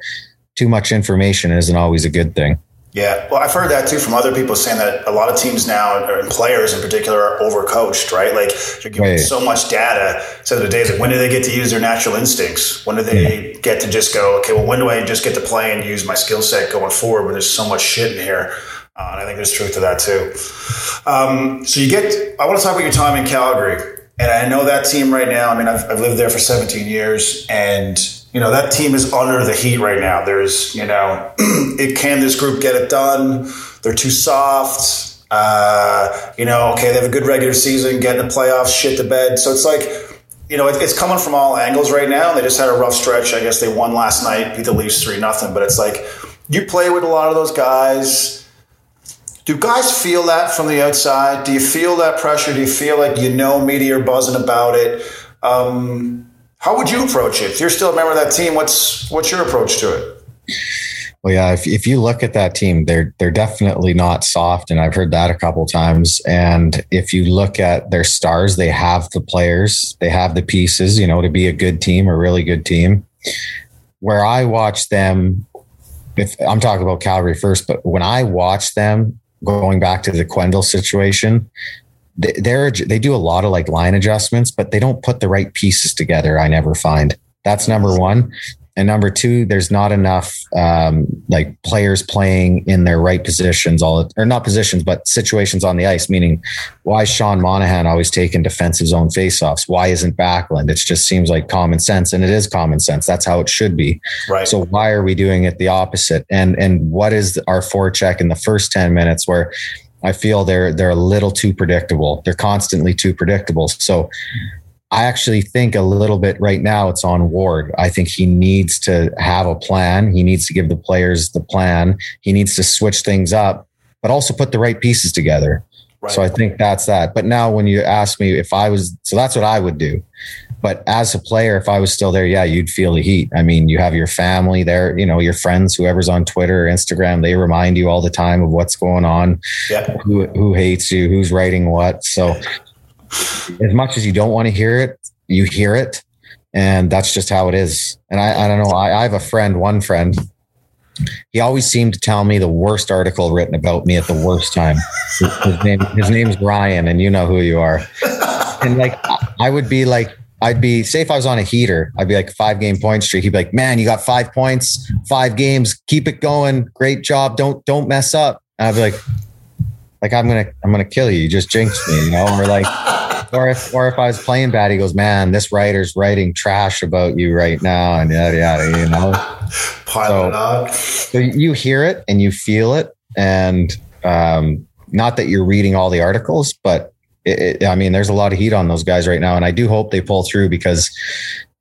too much information isn't always a good thing. Yeah, well, I've heard that too from other people saying that a lot of teams now, and players in particular, are overcoached, right? Like you're giving Right. so much data. So the days, like, when do they get to use their natural instincts? When do they get to just go, okay, well, when do I just get to play and use my skill set going forward when there's so much shit in here? Uh, and I think there's truth to that too. Um, so you get, I want to talk about your time in Calgary. And I know that team right now, I mean, I've, I've lived there for 17 years and you know that team is under the heat right now. There's, you know, it can this group get it done? They're too soft. Uh, you know, okay, they have a good regular season, get in the playoffs, shit the bed. So it's like, you know, it, it's coming from all angles right now. They just had a rough stretch. I guess they won last night, beat the Leafs three nothing. But it's like you play with a lot of those guys. Do guys feel that from the outside? Do you feel that pressure? Do you feel like you know media are buzzing about it? Um, how would you approach it? If you're still a member of that team, what's what's your approach to it? Well, yeah, if, if you look at that team, they're they're definitely not soft, and I've heard that a couple times. And if you look at their stars, they have the players, they have the pieces, you know, to be a good team, a really good team. Where I watch them, if I'm talking about Calgary first, but when I watch them going back to the Quenneville situation, they're they do a lot of like line adjustments, but they don't put the right pieces together. I never find that's number one. And number two, there's not enough um, like players playing in their right positions, all or not positions, but situations on the ice. Meaning, why is Sean Monahan always taking defensive zone faceoffs? Why isn't Backlund? It just seems like common sense, and it is common sense. That's how it should be. Right. So why are we doing it the opposite? And and what is our forecheck in the first ten minutes where I feel they're they're a little too predictable. They're constantly too predictable. So I actually think a little bit right now it's on Ward. I think he needs to have a plan. He needs to give the players the plan. He needs to switch things up, but also put the right pieces together. Right. So I think that's that. But now when you ask me if I was, so that's what I would do. But as a player, if I was still there, yeah, you'd feel the heat. I mean, you have your family there, you know, your friends, whoever's on Twitter or Instagram, they remind you all the time of what's going on, yeah. who who hates you, who's writing what. So as much as you don't want to hear it, you hear it. And that's just how it is. And I, I don't know. I, I have a friend, one friend, he always seemed to tell me the worst article written about me at the worst time. His, name, his name's Ryan, and you know who you are. And like, I would be like, I'd be say if I was on a heater, I'd be like five game point streak. He'd be like, "Man, you got five points, five games. Keep it going. Great job. Don't don't mess up." And I'd be like, "Like I'm gonna I'm gonna kill you. You just jinxed me, you know?" Or like, or if or if I was playing bad, he goes, "Man, this writer's writing trash about you right now," and yada yada, you know. Pile So- it on. So you hear it and you feel it, and um, not that you're reading all the articles, but it, it, I mean, there's a lot of heat on those guys right now, and I do hope they pull through because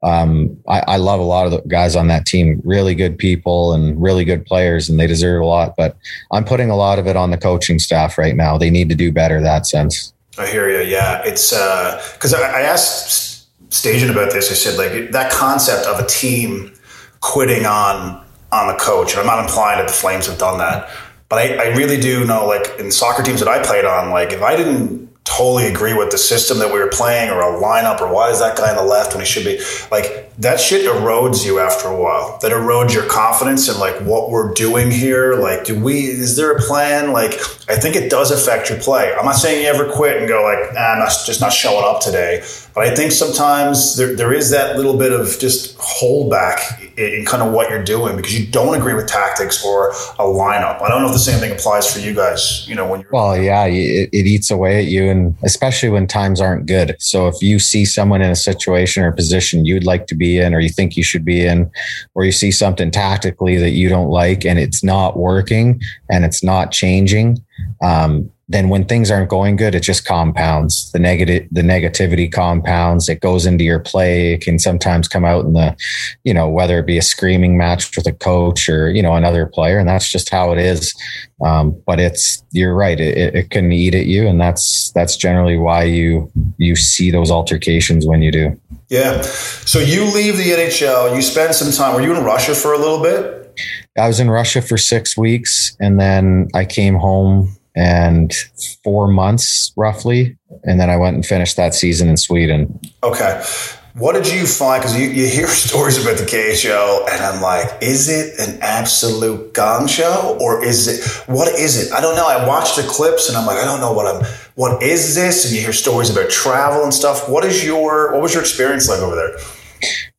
um, I, I love a lot of the guys on that team. Really good people and really good players, and they deserve a lot. But I'm putting a lot of it on the coaching staff right now. They need to do better that sense. I hear you. Yeah, it's uh, because I, I asked Stajan about this. I said like that concept of a team quitting on on the coach, and I'm not implying that the Flames have done that, but I, I really do know like in soccer teams that I played on, like if I didn't totally agree with the system that we were playing or a lineup or why is that guy on the left when he should be like that shit erodes you after a while. That erodes your confidence in like what we're doing here. Like do we is there a plan? Like i think it does affect your play. I'm not saying you ever quit and go like i'm not, just not showing up today. But i think sometimes there, there is that little bit of just holdback in, in kind of what you're doing because you don't agree with tactics or a lineup. I don't know if the same thing applies for you guys you know when you're well yeah it, it eats away at you and especially when times aren't good. So if you see someone in a situation or position you'd like to be in, or you think you should be in, or you see something tactically that you don't like and it's not working and it's not changing, um, then when things aren't going good, it just compounds the negative, the negativity compounds. It goes into your play. It can sometimes come out in the, you know, whether it be a screaming match with a coach or, you know, another player. And that's just how it is. Um, but it's, you're right. It, it can eat at you. And that's, that's generally why you, you see those altercations when you do. Yeah. So you leave the NHL, you spend some time, were you in Russia for a little bit? I was in Russia for six weeks and then I came home and four months roughly. And then I went and finished that season in Sweden. Okay. What did you find? Because you, you hear stories about the KHL, and I'm like, is it an absolute gong show, or is it what is it? I don't know. I watched the clips, and I'm like, I don't know what I'm. What is this? And you hear stories about travel and stuff. What is your what was your experience like over there?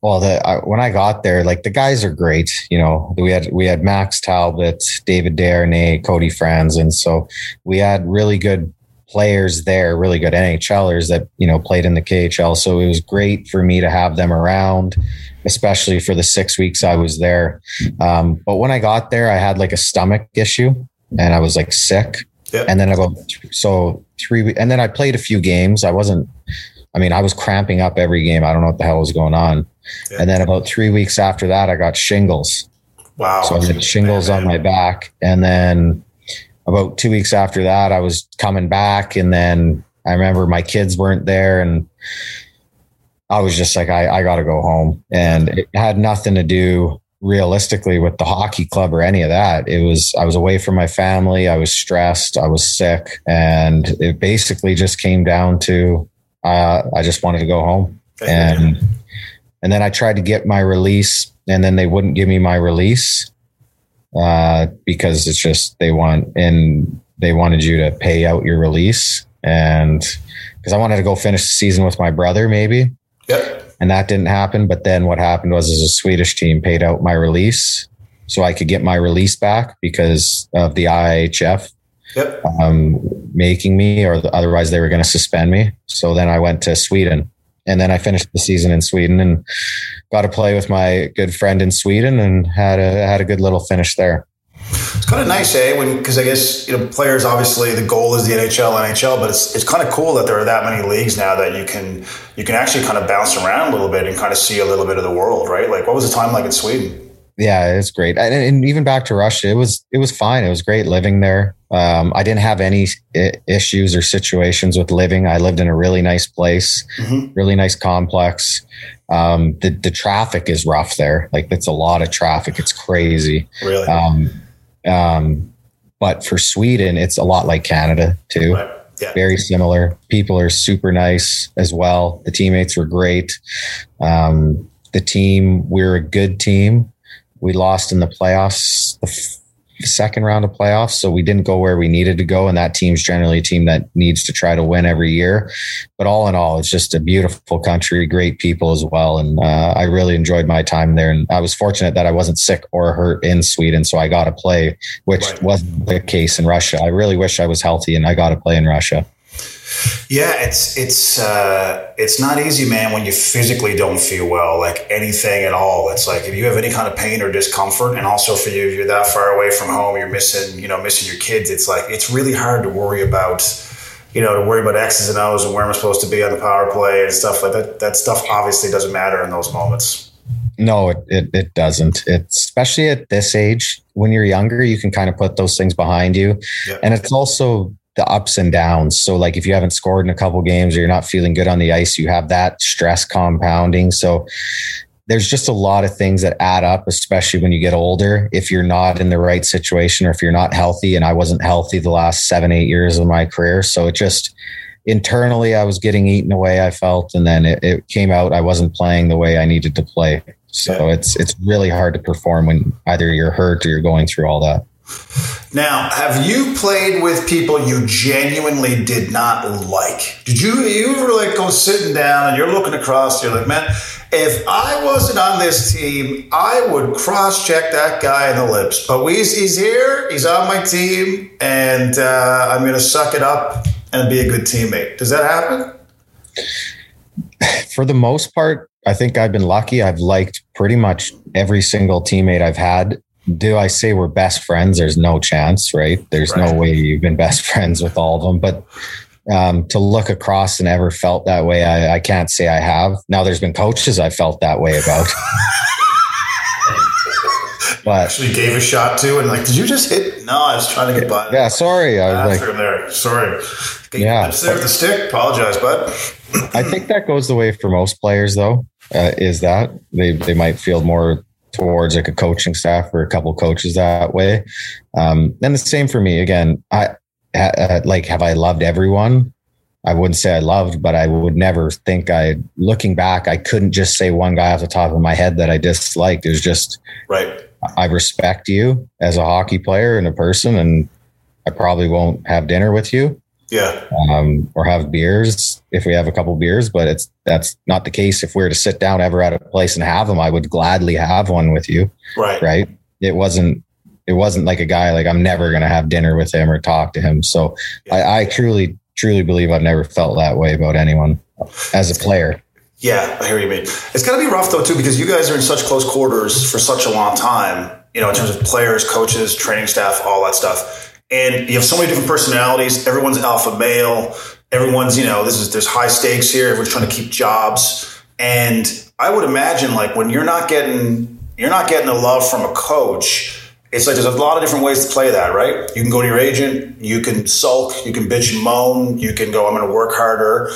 Well, the, I, when I got there, like the guys are great. You know, we had we had Max Talbot, David Desharnais, Cody Franson, and so we had really good players there, really good NHLers that you know played in the KHL. So it was great for me to have them around, especially for the six weeks I was there. Um, but when I got there, I had like a stomach issue, and I was like sick. Yep. And then about so three, and then I played a few games. I wasn't. I mean, I was cramping up every game. I don't know what the hell was going on. Yeah. And then about three weeks after that, I got shingles. Wow. So I had shingles man, on my back. And then about two weeks after that, I was coming back. And then I remember my kids weren't there. And I was just like, I, I got to go home. And it had nothing to do realistically with the hockey club or any of that. It was, I was away from my family. I was stressed. I was sick. And it basically just came down to, uh, I just wanted to go home. And, and then I tried to get my release, and then they wouldn't give me my release uh, because it's just they want and they wanted you to pay out your release, and because I wanted to go finish the season with my brother, maybe. Yep. And that didn't happen. But then what happened was, is a Swedish team paid out my release, so I could get my release back because of the IIHF yep. um, making me, or otherwise they were going to suspend me. So then I went to Sweden and then I finished the season in Sweden and got to play with my good friend in Sweden and had a had a good little finish there. It's kind of nice, eh? When because I guess you know players obviously the goal is the NHL, NHL, but it's it's kind of cool that there are that many leagues now that you can you can actually kind of bounce around a little bit and kind of see a little bit of the world, right? Like what was the time like in Sweden? Yeah, it's great, and, and even back to Russia, it was it was fine. It was great living there. Um, I didn't have any issues or situations with living. I lived in a really nice place, mm-hmm. really nice complex. Um, the the traffic is rough there. Like it's a lot of traffic. It's crazy. Really. Um, um, but for Sweden, it's a lot like Canada too. Right. Yeah. Very similar. People are super nice as well. The teammates were great. Um, the team, we're a good team. We lost in the playoffs the second round of playoffs. So we didn't go where we needed to go. And that team's generally a team that needs to try to win every year. But all in all, it's just a beautiful country, great people as well. And uh, I really enjoyed my time there. And I was fortunate that I wasn't sick or hurt in Sweden. So I got to play, which right. wasn't the case in Russia. I really wish I was healthy and I got to play in Russia. Yeah, it's it's uh, it's not easy, man. When you physically don't feel well, like anything at all, it's like if you have any kind of pain or discomfort, and also for you, you're that far away from home, you're missing, you know, missing your kids. It's like it's really hard to worry about, you know, to worry about X's and O's and where I'm supposed to be on the power play and stuff like that. That stuff obviously doesn't matter in those moments. No, it, it, it doesn't. It's especially at this age. When you're younger, you can kind of put those things behind you, yeah. and it's also the ups and downs. So like if you haven't scored in a couple games or you're not feeling good on the ice, you have that stress compounding. So there's just a lot of things that add up, especially when you get older. If you're not in the right situation or if you're not healthy, and I wasn't healthy the last seven, eight years of my career. So it just, internally I was getting eaten away. I felt, and then it, it came out. I wasn't playing the way I needed to play. So yeah. it's it's really hard to perform when either you're hurt or you're going through all that. Now, have you played with people you genuinely did not like? Did you you ever like go sitting down and you're looking across, you're like, man, if I wasn't on this team, I would cross check that guy in the lips. But he's, he's here, he's on my team, and uh, I'm going to suck it up and be a good teammate. Does that happen? For the most part, I think I've been lucky. I've liked pretty much every single teammate I've had. Do I say we're best friends? There's no chance, right? There's right. no way you've been best friends with all of them. But um, to look across and ever felt that way, I, I can't say I have. Now, there's been coaches I felt that way about. but actually gave a shot to and like, did you just hit? No, I was trying to get by. Yeah, sorry. I was like, there. Sorry. Yeah, there with the stick. Apologize, bud. I think that goes the way for most players, though. Uh, is that they they might feel more towards like a coaching staff or a couple coaches that way. Um, and the same for me. Again, I uh, like have I loved everyone? I wouldn't say I loved, but I would never think I. Looking back, I couldn't just say one guy off the top of my head that I disliked. It was just right. I respect you as a hockey player and a person, and I probably won't have dinner with you. Yeah. Um, or have beers if we have a couple beers, but it's that's not the case. If we were to sit down ever at a place and have them, I would gladly have one with you. Right. Right. It wasn't it wasn't like a guy like I'm never going to have dinner with him or talk to him. So yeah. I, I truly, truly believe I've never felt that way about anyone as a player. Yeah, I hear you mean. It's got to be rough though too because you guys are in such close quarters for such a long time. You know, in terms of players, coaches, training staff, all that stuff. And you have so many different personalities. Everyone's alpha male. Everyone's you know this is there's high stakes here. Everyone's trying to keep jobs. And I would imagine like when you're not getting you're not getting the love from a coach it's like there's a lot of different ways to play that, right? You can go to your agent, you can sulk, you can bitch and moan, you can go, I'm going to work harder.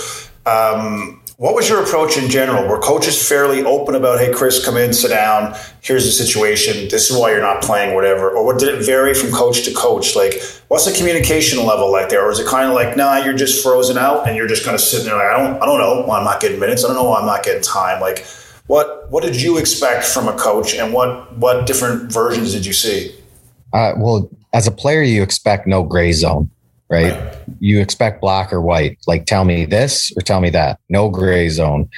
Um, what was your approach in general? Were coaches fairly open about, hey, Kris, come in, sit down, here's the situation, this is why you're not playing, whatever? Or did it vary from coach to coach? Like, what's the communication level like there? Or is it kind of like, nah, you're just frozen out and you're just kind of sitting there like, I don't, I don't know why I'm not getting minutes. I don't know why I'm not getting time. Like, what what did you expect from a coach, and what what different versions did you see? Uh, well, as a player, you expect no gray zone, right? right? You expect black or white. Like, tell me this or tell me that. No gray zone.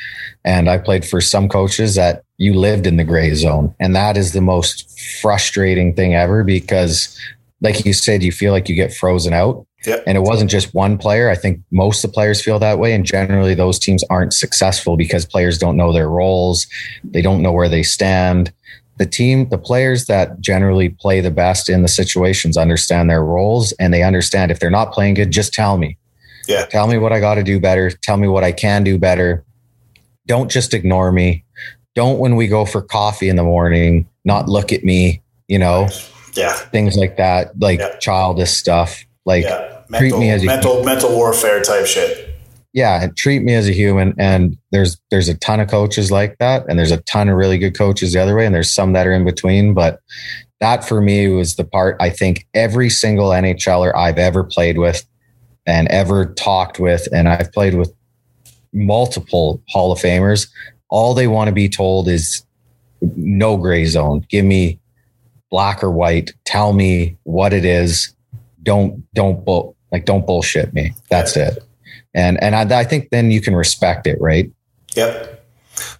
And I played for some coaches that you lived in the gray zone, and that is the most frustrating thing ever because, like you said, you feel like you get frozen out. Yep. And it wasn't just one player. I think most of the players feel that way. And generally, those teams aren't successful because players don't know their roles, they don't know where they stand. The team, the players that generally play the best in the situations understand their roles and they understand if they're not playing good, just tell me. Yeah. Tell me what I got to do better. Tell me what I can do better. Don't just ignore me. Don't, when we go for coffee in the morning, not look at me, you know? Yeah. Things like that, like yeah. childish stuff like yeah. mental, treat me as mental mental warfare type shit. Yeah, treat me as a human. And there's there's a ton of coaches like that, and there's a ton of really good coaches the other way, and there's some that are in between. But that for me was the part I think every single NHLer I've ever played with and ever talked with, and I've played with multiple Hall of Famers. All they want to be told is no gray zone. Give me black or white. Tell me what it is don't don't bull like don't bullshit me. That's it. And and I, I think then you can respect it, right? Yep.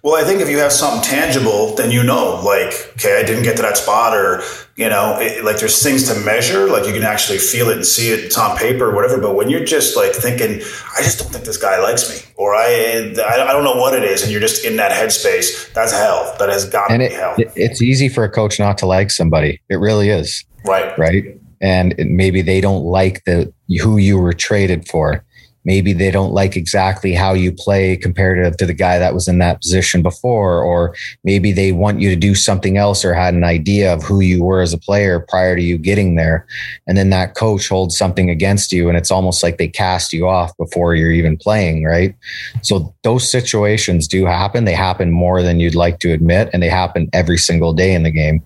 Well, I think if you have something tangible, then you know, like, okay, I didn't get to that spot, or you know, it, like there's things to measure, like you can actually feel it and see it. It's on paper, or whatever. But when you're just like thinking, I just don't think this guy likes me, or I, I don't know what it is, and you're just in that headspace, that's hell. That has got to be hell. It's easy for a coach not to like somebody. It really is. Right. Right and maybe they don't like the who you were traded for. Maybe they don't like exactly how you play comparative to the guy that was in that position before, or maybe they want you to do something else or had an idea of who you were as a player prior to you getting there. And then that coach holds something against you, and it's almost like they cast you off before you're even playing, right? So those situations do happen. They happen more than you'd like to admit, and they happen every single day in the game.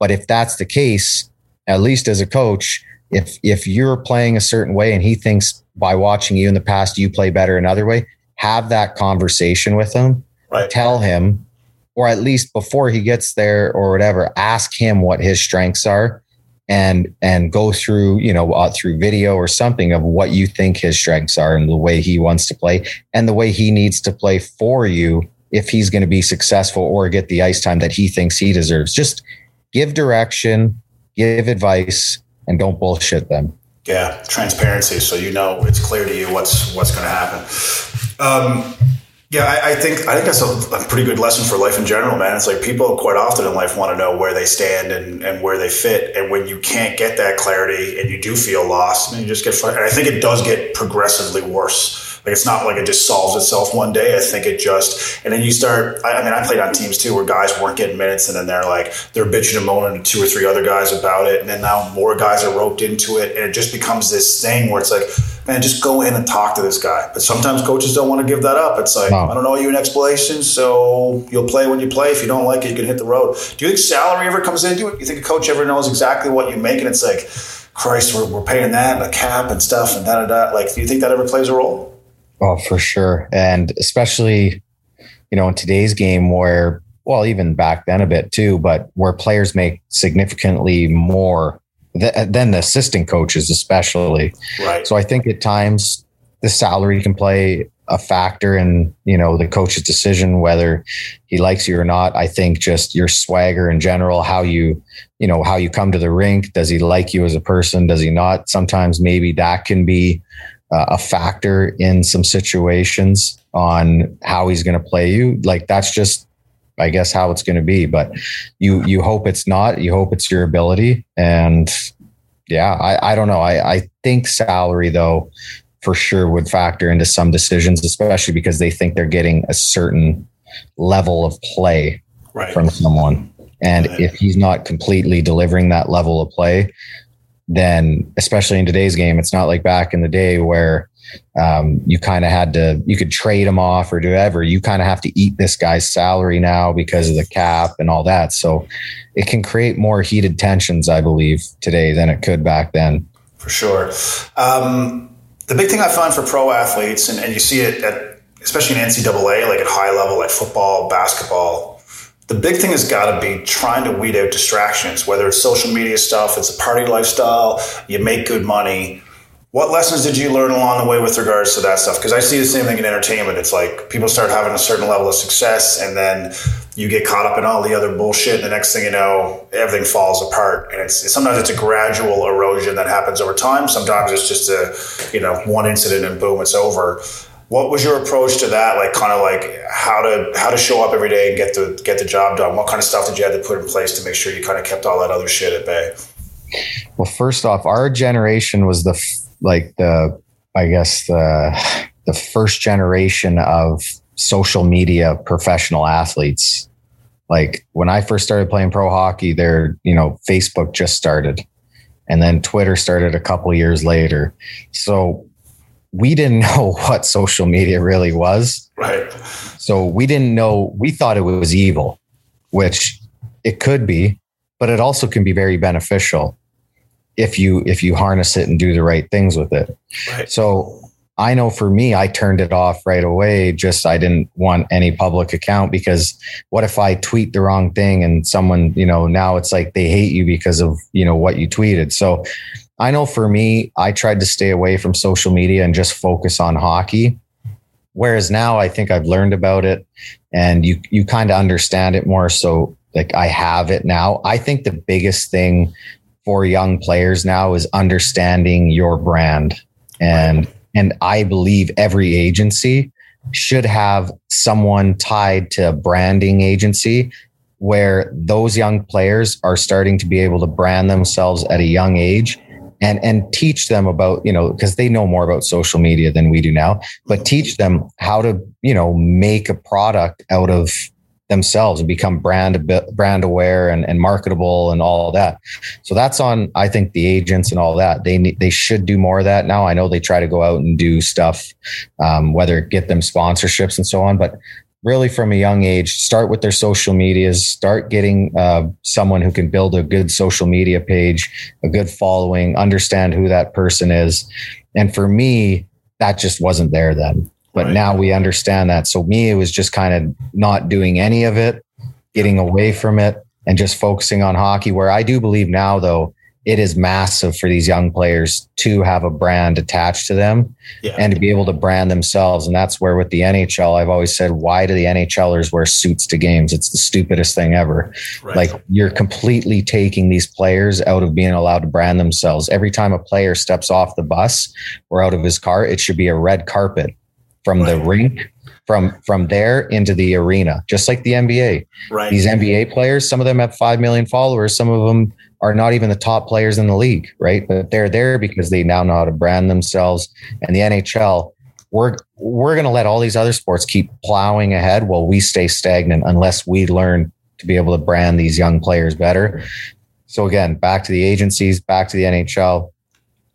But if that's the case, at least as a coach, if if you're playing a certain way and he thinks by watching you in the past you play better another way, have that conversation with him. Right. Tell him, or at least before he gets there or whatever, ask him what his strengths are and and go through you know uh, through video or something of what you think his strengths are and the way he wants to play and the way he needs to play for you if he's going to be successful or get the ice time that he thinks he deserves just give direction give advice and don't bullshit them yeah transparency so you know it's clear to you what's what's going to happen um, yeah, I, I, think I think that's a, a, pretty good lesson for life in general, man. It's like people quite often in life want to know where they stand and, and where they fit, and when you can't get that clarity and you do feel lost, mean, you just get. And I think it does get progressively worse like it's not like it just solves itself one day. I think it just and then you start. I, I mean, I played on teams too where guys weren't getting minutes, and then they're like they're bitching and moaning to two or three other guys about it, and then now more guys are roped into it, and it just becomes this thing where it's like, man, just go in and talk to this guy. But sometimes coaches don't want to give that up. It's like no. I don't know you an explanation, so you'll play when you play. If you don't like it, you can hit the road. Do you think salary ever comes into it? You think a coach ever knows exactly what you make, and it's like. Christ, we're, we're paying that and a cap and stuff and da da da. Like, do you think that ever plays a role? Oh, for sure. And especially, you know, in today's game where, well, even back then a bit too, but where players make significantly more th- than the assistant coaches, especially. Right. So I think at times the salary can play a factor in, you know, the coach's decision, whether he likes you or not. I think just your swagger in general, how you, you know, how you come to the rink. Does he like you as a person? Does he not? Sometimes maybe that can be uh, a factor in some situations on how he's going to play you. Like that's just, I guess, how it's going to be. But you you hope it's not. You hope it's your ability. And yeah, I, I don't know. I, I think salary though for sure would factor into some decisions, especially because they think they're getting a certain level of play right. from someone. And right. if he's not completely delivering that level of play, then especially in today's game, it's not like back in the day where um, you kind of had to you could trade him off or do whatever. You kind of have to eat this guy's salary now because of the cap and all that. So it can create more heated tensions, I believe, today than it could back then. For sure. Um, the big thing I find for pro athletes, and, and you see it at especially in NCAA, like at high level, like football, basketball, the big thing has got to be trying to weed out distractions, whether it's social media stuff, it's a party lifestyle, you make good money. What lessons did you learn along the way with regards to that stuff? Because I see the same thing in entertainment. It's like people start having a certain level of success, and then you get caught up in all the other bullshit. And the next thing you know, everything falls apart. And it's sometimes it's a gradual erosion that happens over time. Sometimes it's just a you know one incident and boom, it's over what was your approach to that? Like kind of like how to how to show up every day and get the get the job done? What kind of stuff did you have to put in place to make sure you kind of kept all that other shit at bay? Well first off our generation was the like the i guess the the first generation of social media professional athletes. Like when i first started playing pro hockey there you know facebook just started. And then twitter started a couple years later. So we didn't know what social media really was. Right. So we didn't know, we thought it was evil, which it could be, but it also can be very beneficial if you if you harness it and do the right things with it. Right. So I know for me, I turned it off right away. Just I didn't want any public account because what if I tweet the wrong thing and someone, you know, now it's like they hate you because of, you know, what you tweeted. So I know for me, I tried to stay away from social media and just focus on hockey. Whereas now I think I've learned about it and you you kind of understand it more. So like I have it now. I think the biggest thing for young players now is understanding your brand. And and I believe every agency should have someone tied to a branding agency where those young players are starting to be able to brand themselves at a young age and and teach them about you know because they know more about social media than we do now but teach them how to you know make a product out of themselves and become brand brand aware and, and marketable and all that. So that's on i think the agents and all that. They need, they should do more of that now. I know they try to go out and do stuff um, whether get them sponsorships and so on but really from a young age, start with their social medias, start getting uh, someone who can build a good social media page, a good following, understand who that person is. And for me, that just wasn't there then. But right. now we understand that. So me, it was just kind of not doing any of it, getting away from it, and just focusing on hockey. Where I do believe now, though, it is massive for these young players to have a brand attached to them yeah. and to be able to brand themselves. And that's where with the NHL, I've always said, why do the NHLers wear suits to games? It's the stupidest thing ever. Right. Like you're completely taking these players out of being allowed to brand themselves. Every time a player steps off the bus or out of his car, it should be a red carpet from right. the rink from from there into the arena, just like the NBA. Right. These NBA players, some of them have five million followers, some of them are not even the top players in the league, right? But they're there because they now know how to brand themselves. And the NHL, we're we're going to let all these other sports keep plowing ahead while we stay stagnant unless we learn to be able to brand these young players better. So again, back to the agencies, back to the NHL.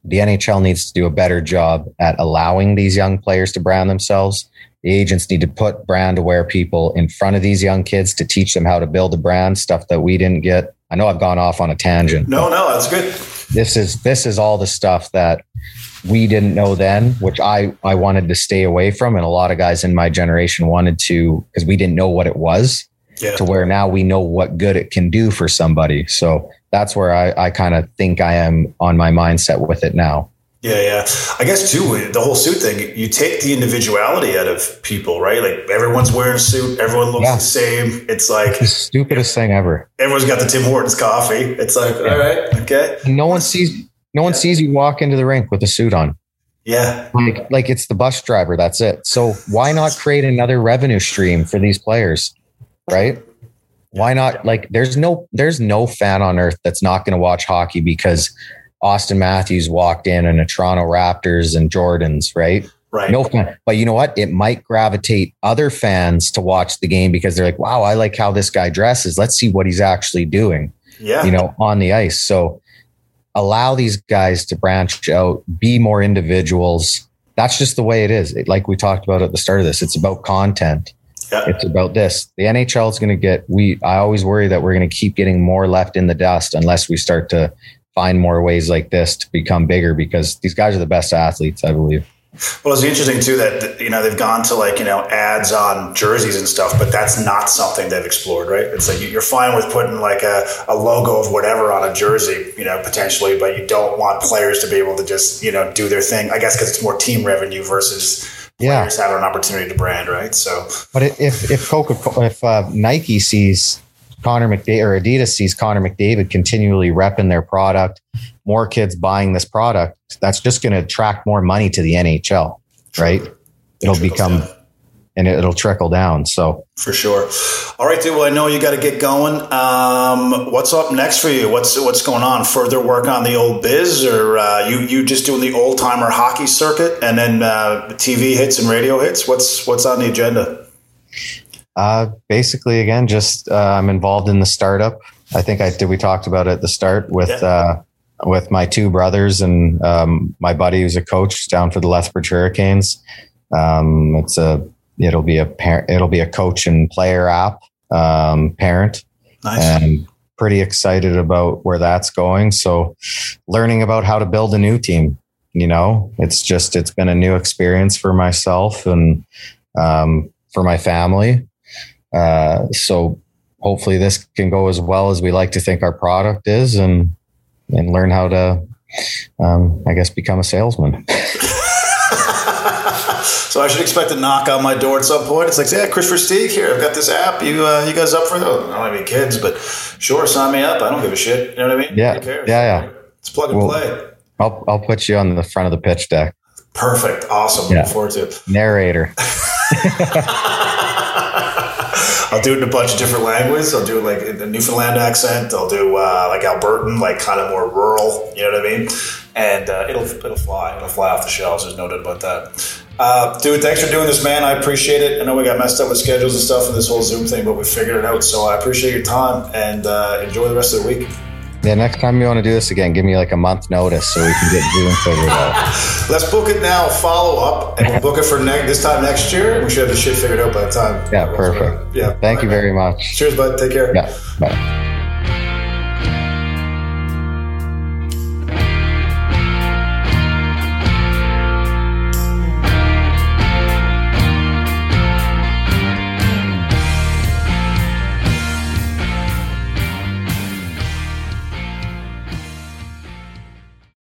The NHL needs to do a better job at allowing these young players to brand themselves. The agents need to put brand aware people in front of these young kids to teach them how to build a brand, stuff that we didn't get. I know I've gone off on a tangent. No, no, that's good. This is this is all the stuff that we didn't know then, which I I wanted to stay away from, and a lot of guys in my generation wanted to because we didn't know what it was. Yeah. To where now we know what good it can do for somebody. So that's where I, I kind of think I am on my mindset with it now. Yeah, yeah. I guess too, the whole suit thing, you take the individuality out of people, right? Like everyone's wearing a suit, everyone looks yeah. the same. It's like it's the stupidest thing ever. Everyone's got the Tim Hortons coffee. It's like, yeah. all right, okay. No one sees no one yeah. sees you walk into the rink with a suit on. Yeah. Like, like it's the bus driver, that's it. So why not create another revenue stream for these players? Right? Why not like there's no there's no fan on earth that's not going to watch hockey because Auston Matthews walked in in a Toronto Raptors and Jordans, right? Right. No. But you know what? It might gravitate other fans to watch the game because they're like, wow, I like how this guy dresses. Let's see what he's actually doing. Yeah. You know, on the ice. So allow these guys to branch out, be more individuals. That's just the way it is. It, like we talked about at the start of this, it's about content. Yeah. It's about this. The NHL is going to get, we, I always worry that we're going to keep getting more left in the dust unless we start to find more ways like this to become bigger because these guys are the best athletes, I believe. Well, it's interesting too that you know they've gone to like you know ads on jerseys and stuff, but that's not something they've explored, right? It's like you're fine with putting like a, a logo of whatever on a jersey, you know, potentially, but you don't want players to be able to just you know do their thing. I guess because it's more team revenue versus players yeah. having an opportunity to brand, right? So, but if if Coca if uh, Nike sees Connor McDavid or Adidas sees Connor McDavid continually repping their product, more kids buying this product, that's just going to attract more money to the NHL, right? It'll become down. and it'll trickle down. So for sure. All right, dude. Well, I know you got to get going. Um, what's up next for you? What's what's going on? Further work on the old biz, or uh, you you just doing the old timer hockey circuit, and then uh, TV hits and radio hits? What's what's on the agenda? Uh, basically, again, just uh, I'm involved in the startup. I think I did. We talked about it at the start with yeah. uh, with my two brothers and um, my buddy who's a coach down for the Lethbridge Hurricanes. Um, it's a it'll be a parent it'll be a coach and player app um, parent, nice. and pretty excited about where that's going. So, learning about how to build a new team. You know, it's just it's been a new experience for myself and um, for my family uh, so hopefully this can go as well as we like to think our product is and and learn how to um, I guess become a salesman. so I should expect a knock on my door at some point. It's like, yeah, Kris Versteeg here. I've got this app. You uh, you guys up for it? I don't have any kids, but sure, sign me up. I don't give a shit. You know what I mean? Yeah, yeah, yeah. It's plug and well, play. I'll I'll put you on the front of the pitch deck. Perfect. Awesome. Yeah. Looking forward to it. Narrator. I'll do it in a bunch of different languages. I'll do it like a Newfoundland accent. I'll do uh, like Albertan, like kind of more rural. You know what I mean? And uh, it'll it'll fly. It'll fly off the shelves. There's no doubt about that. Uh, dude, thanks for doing this, man. I appreciate it. I know we got messed up with schedules and stuff and this whole Zoom thing, but we figured it out. So I appreciate your time and uh, enjoy the rest of the week. Yeah, next time you want to do this again, give me like a month notice so we can get Zoom figured out. Let's book it now. Follow up, and we'll book it for ne- this time next year. We should have the shit figured out by the time. Yeah, perfect. Yeah. Thank you very much. Cheers, bud. Take care. Yeah, bye.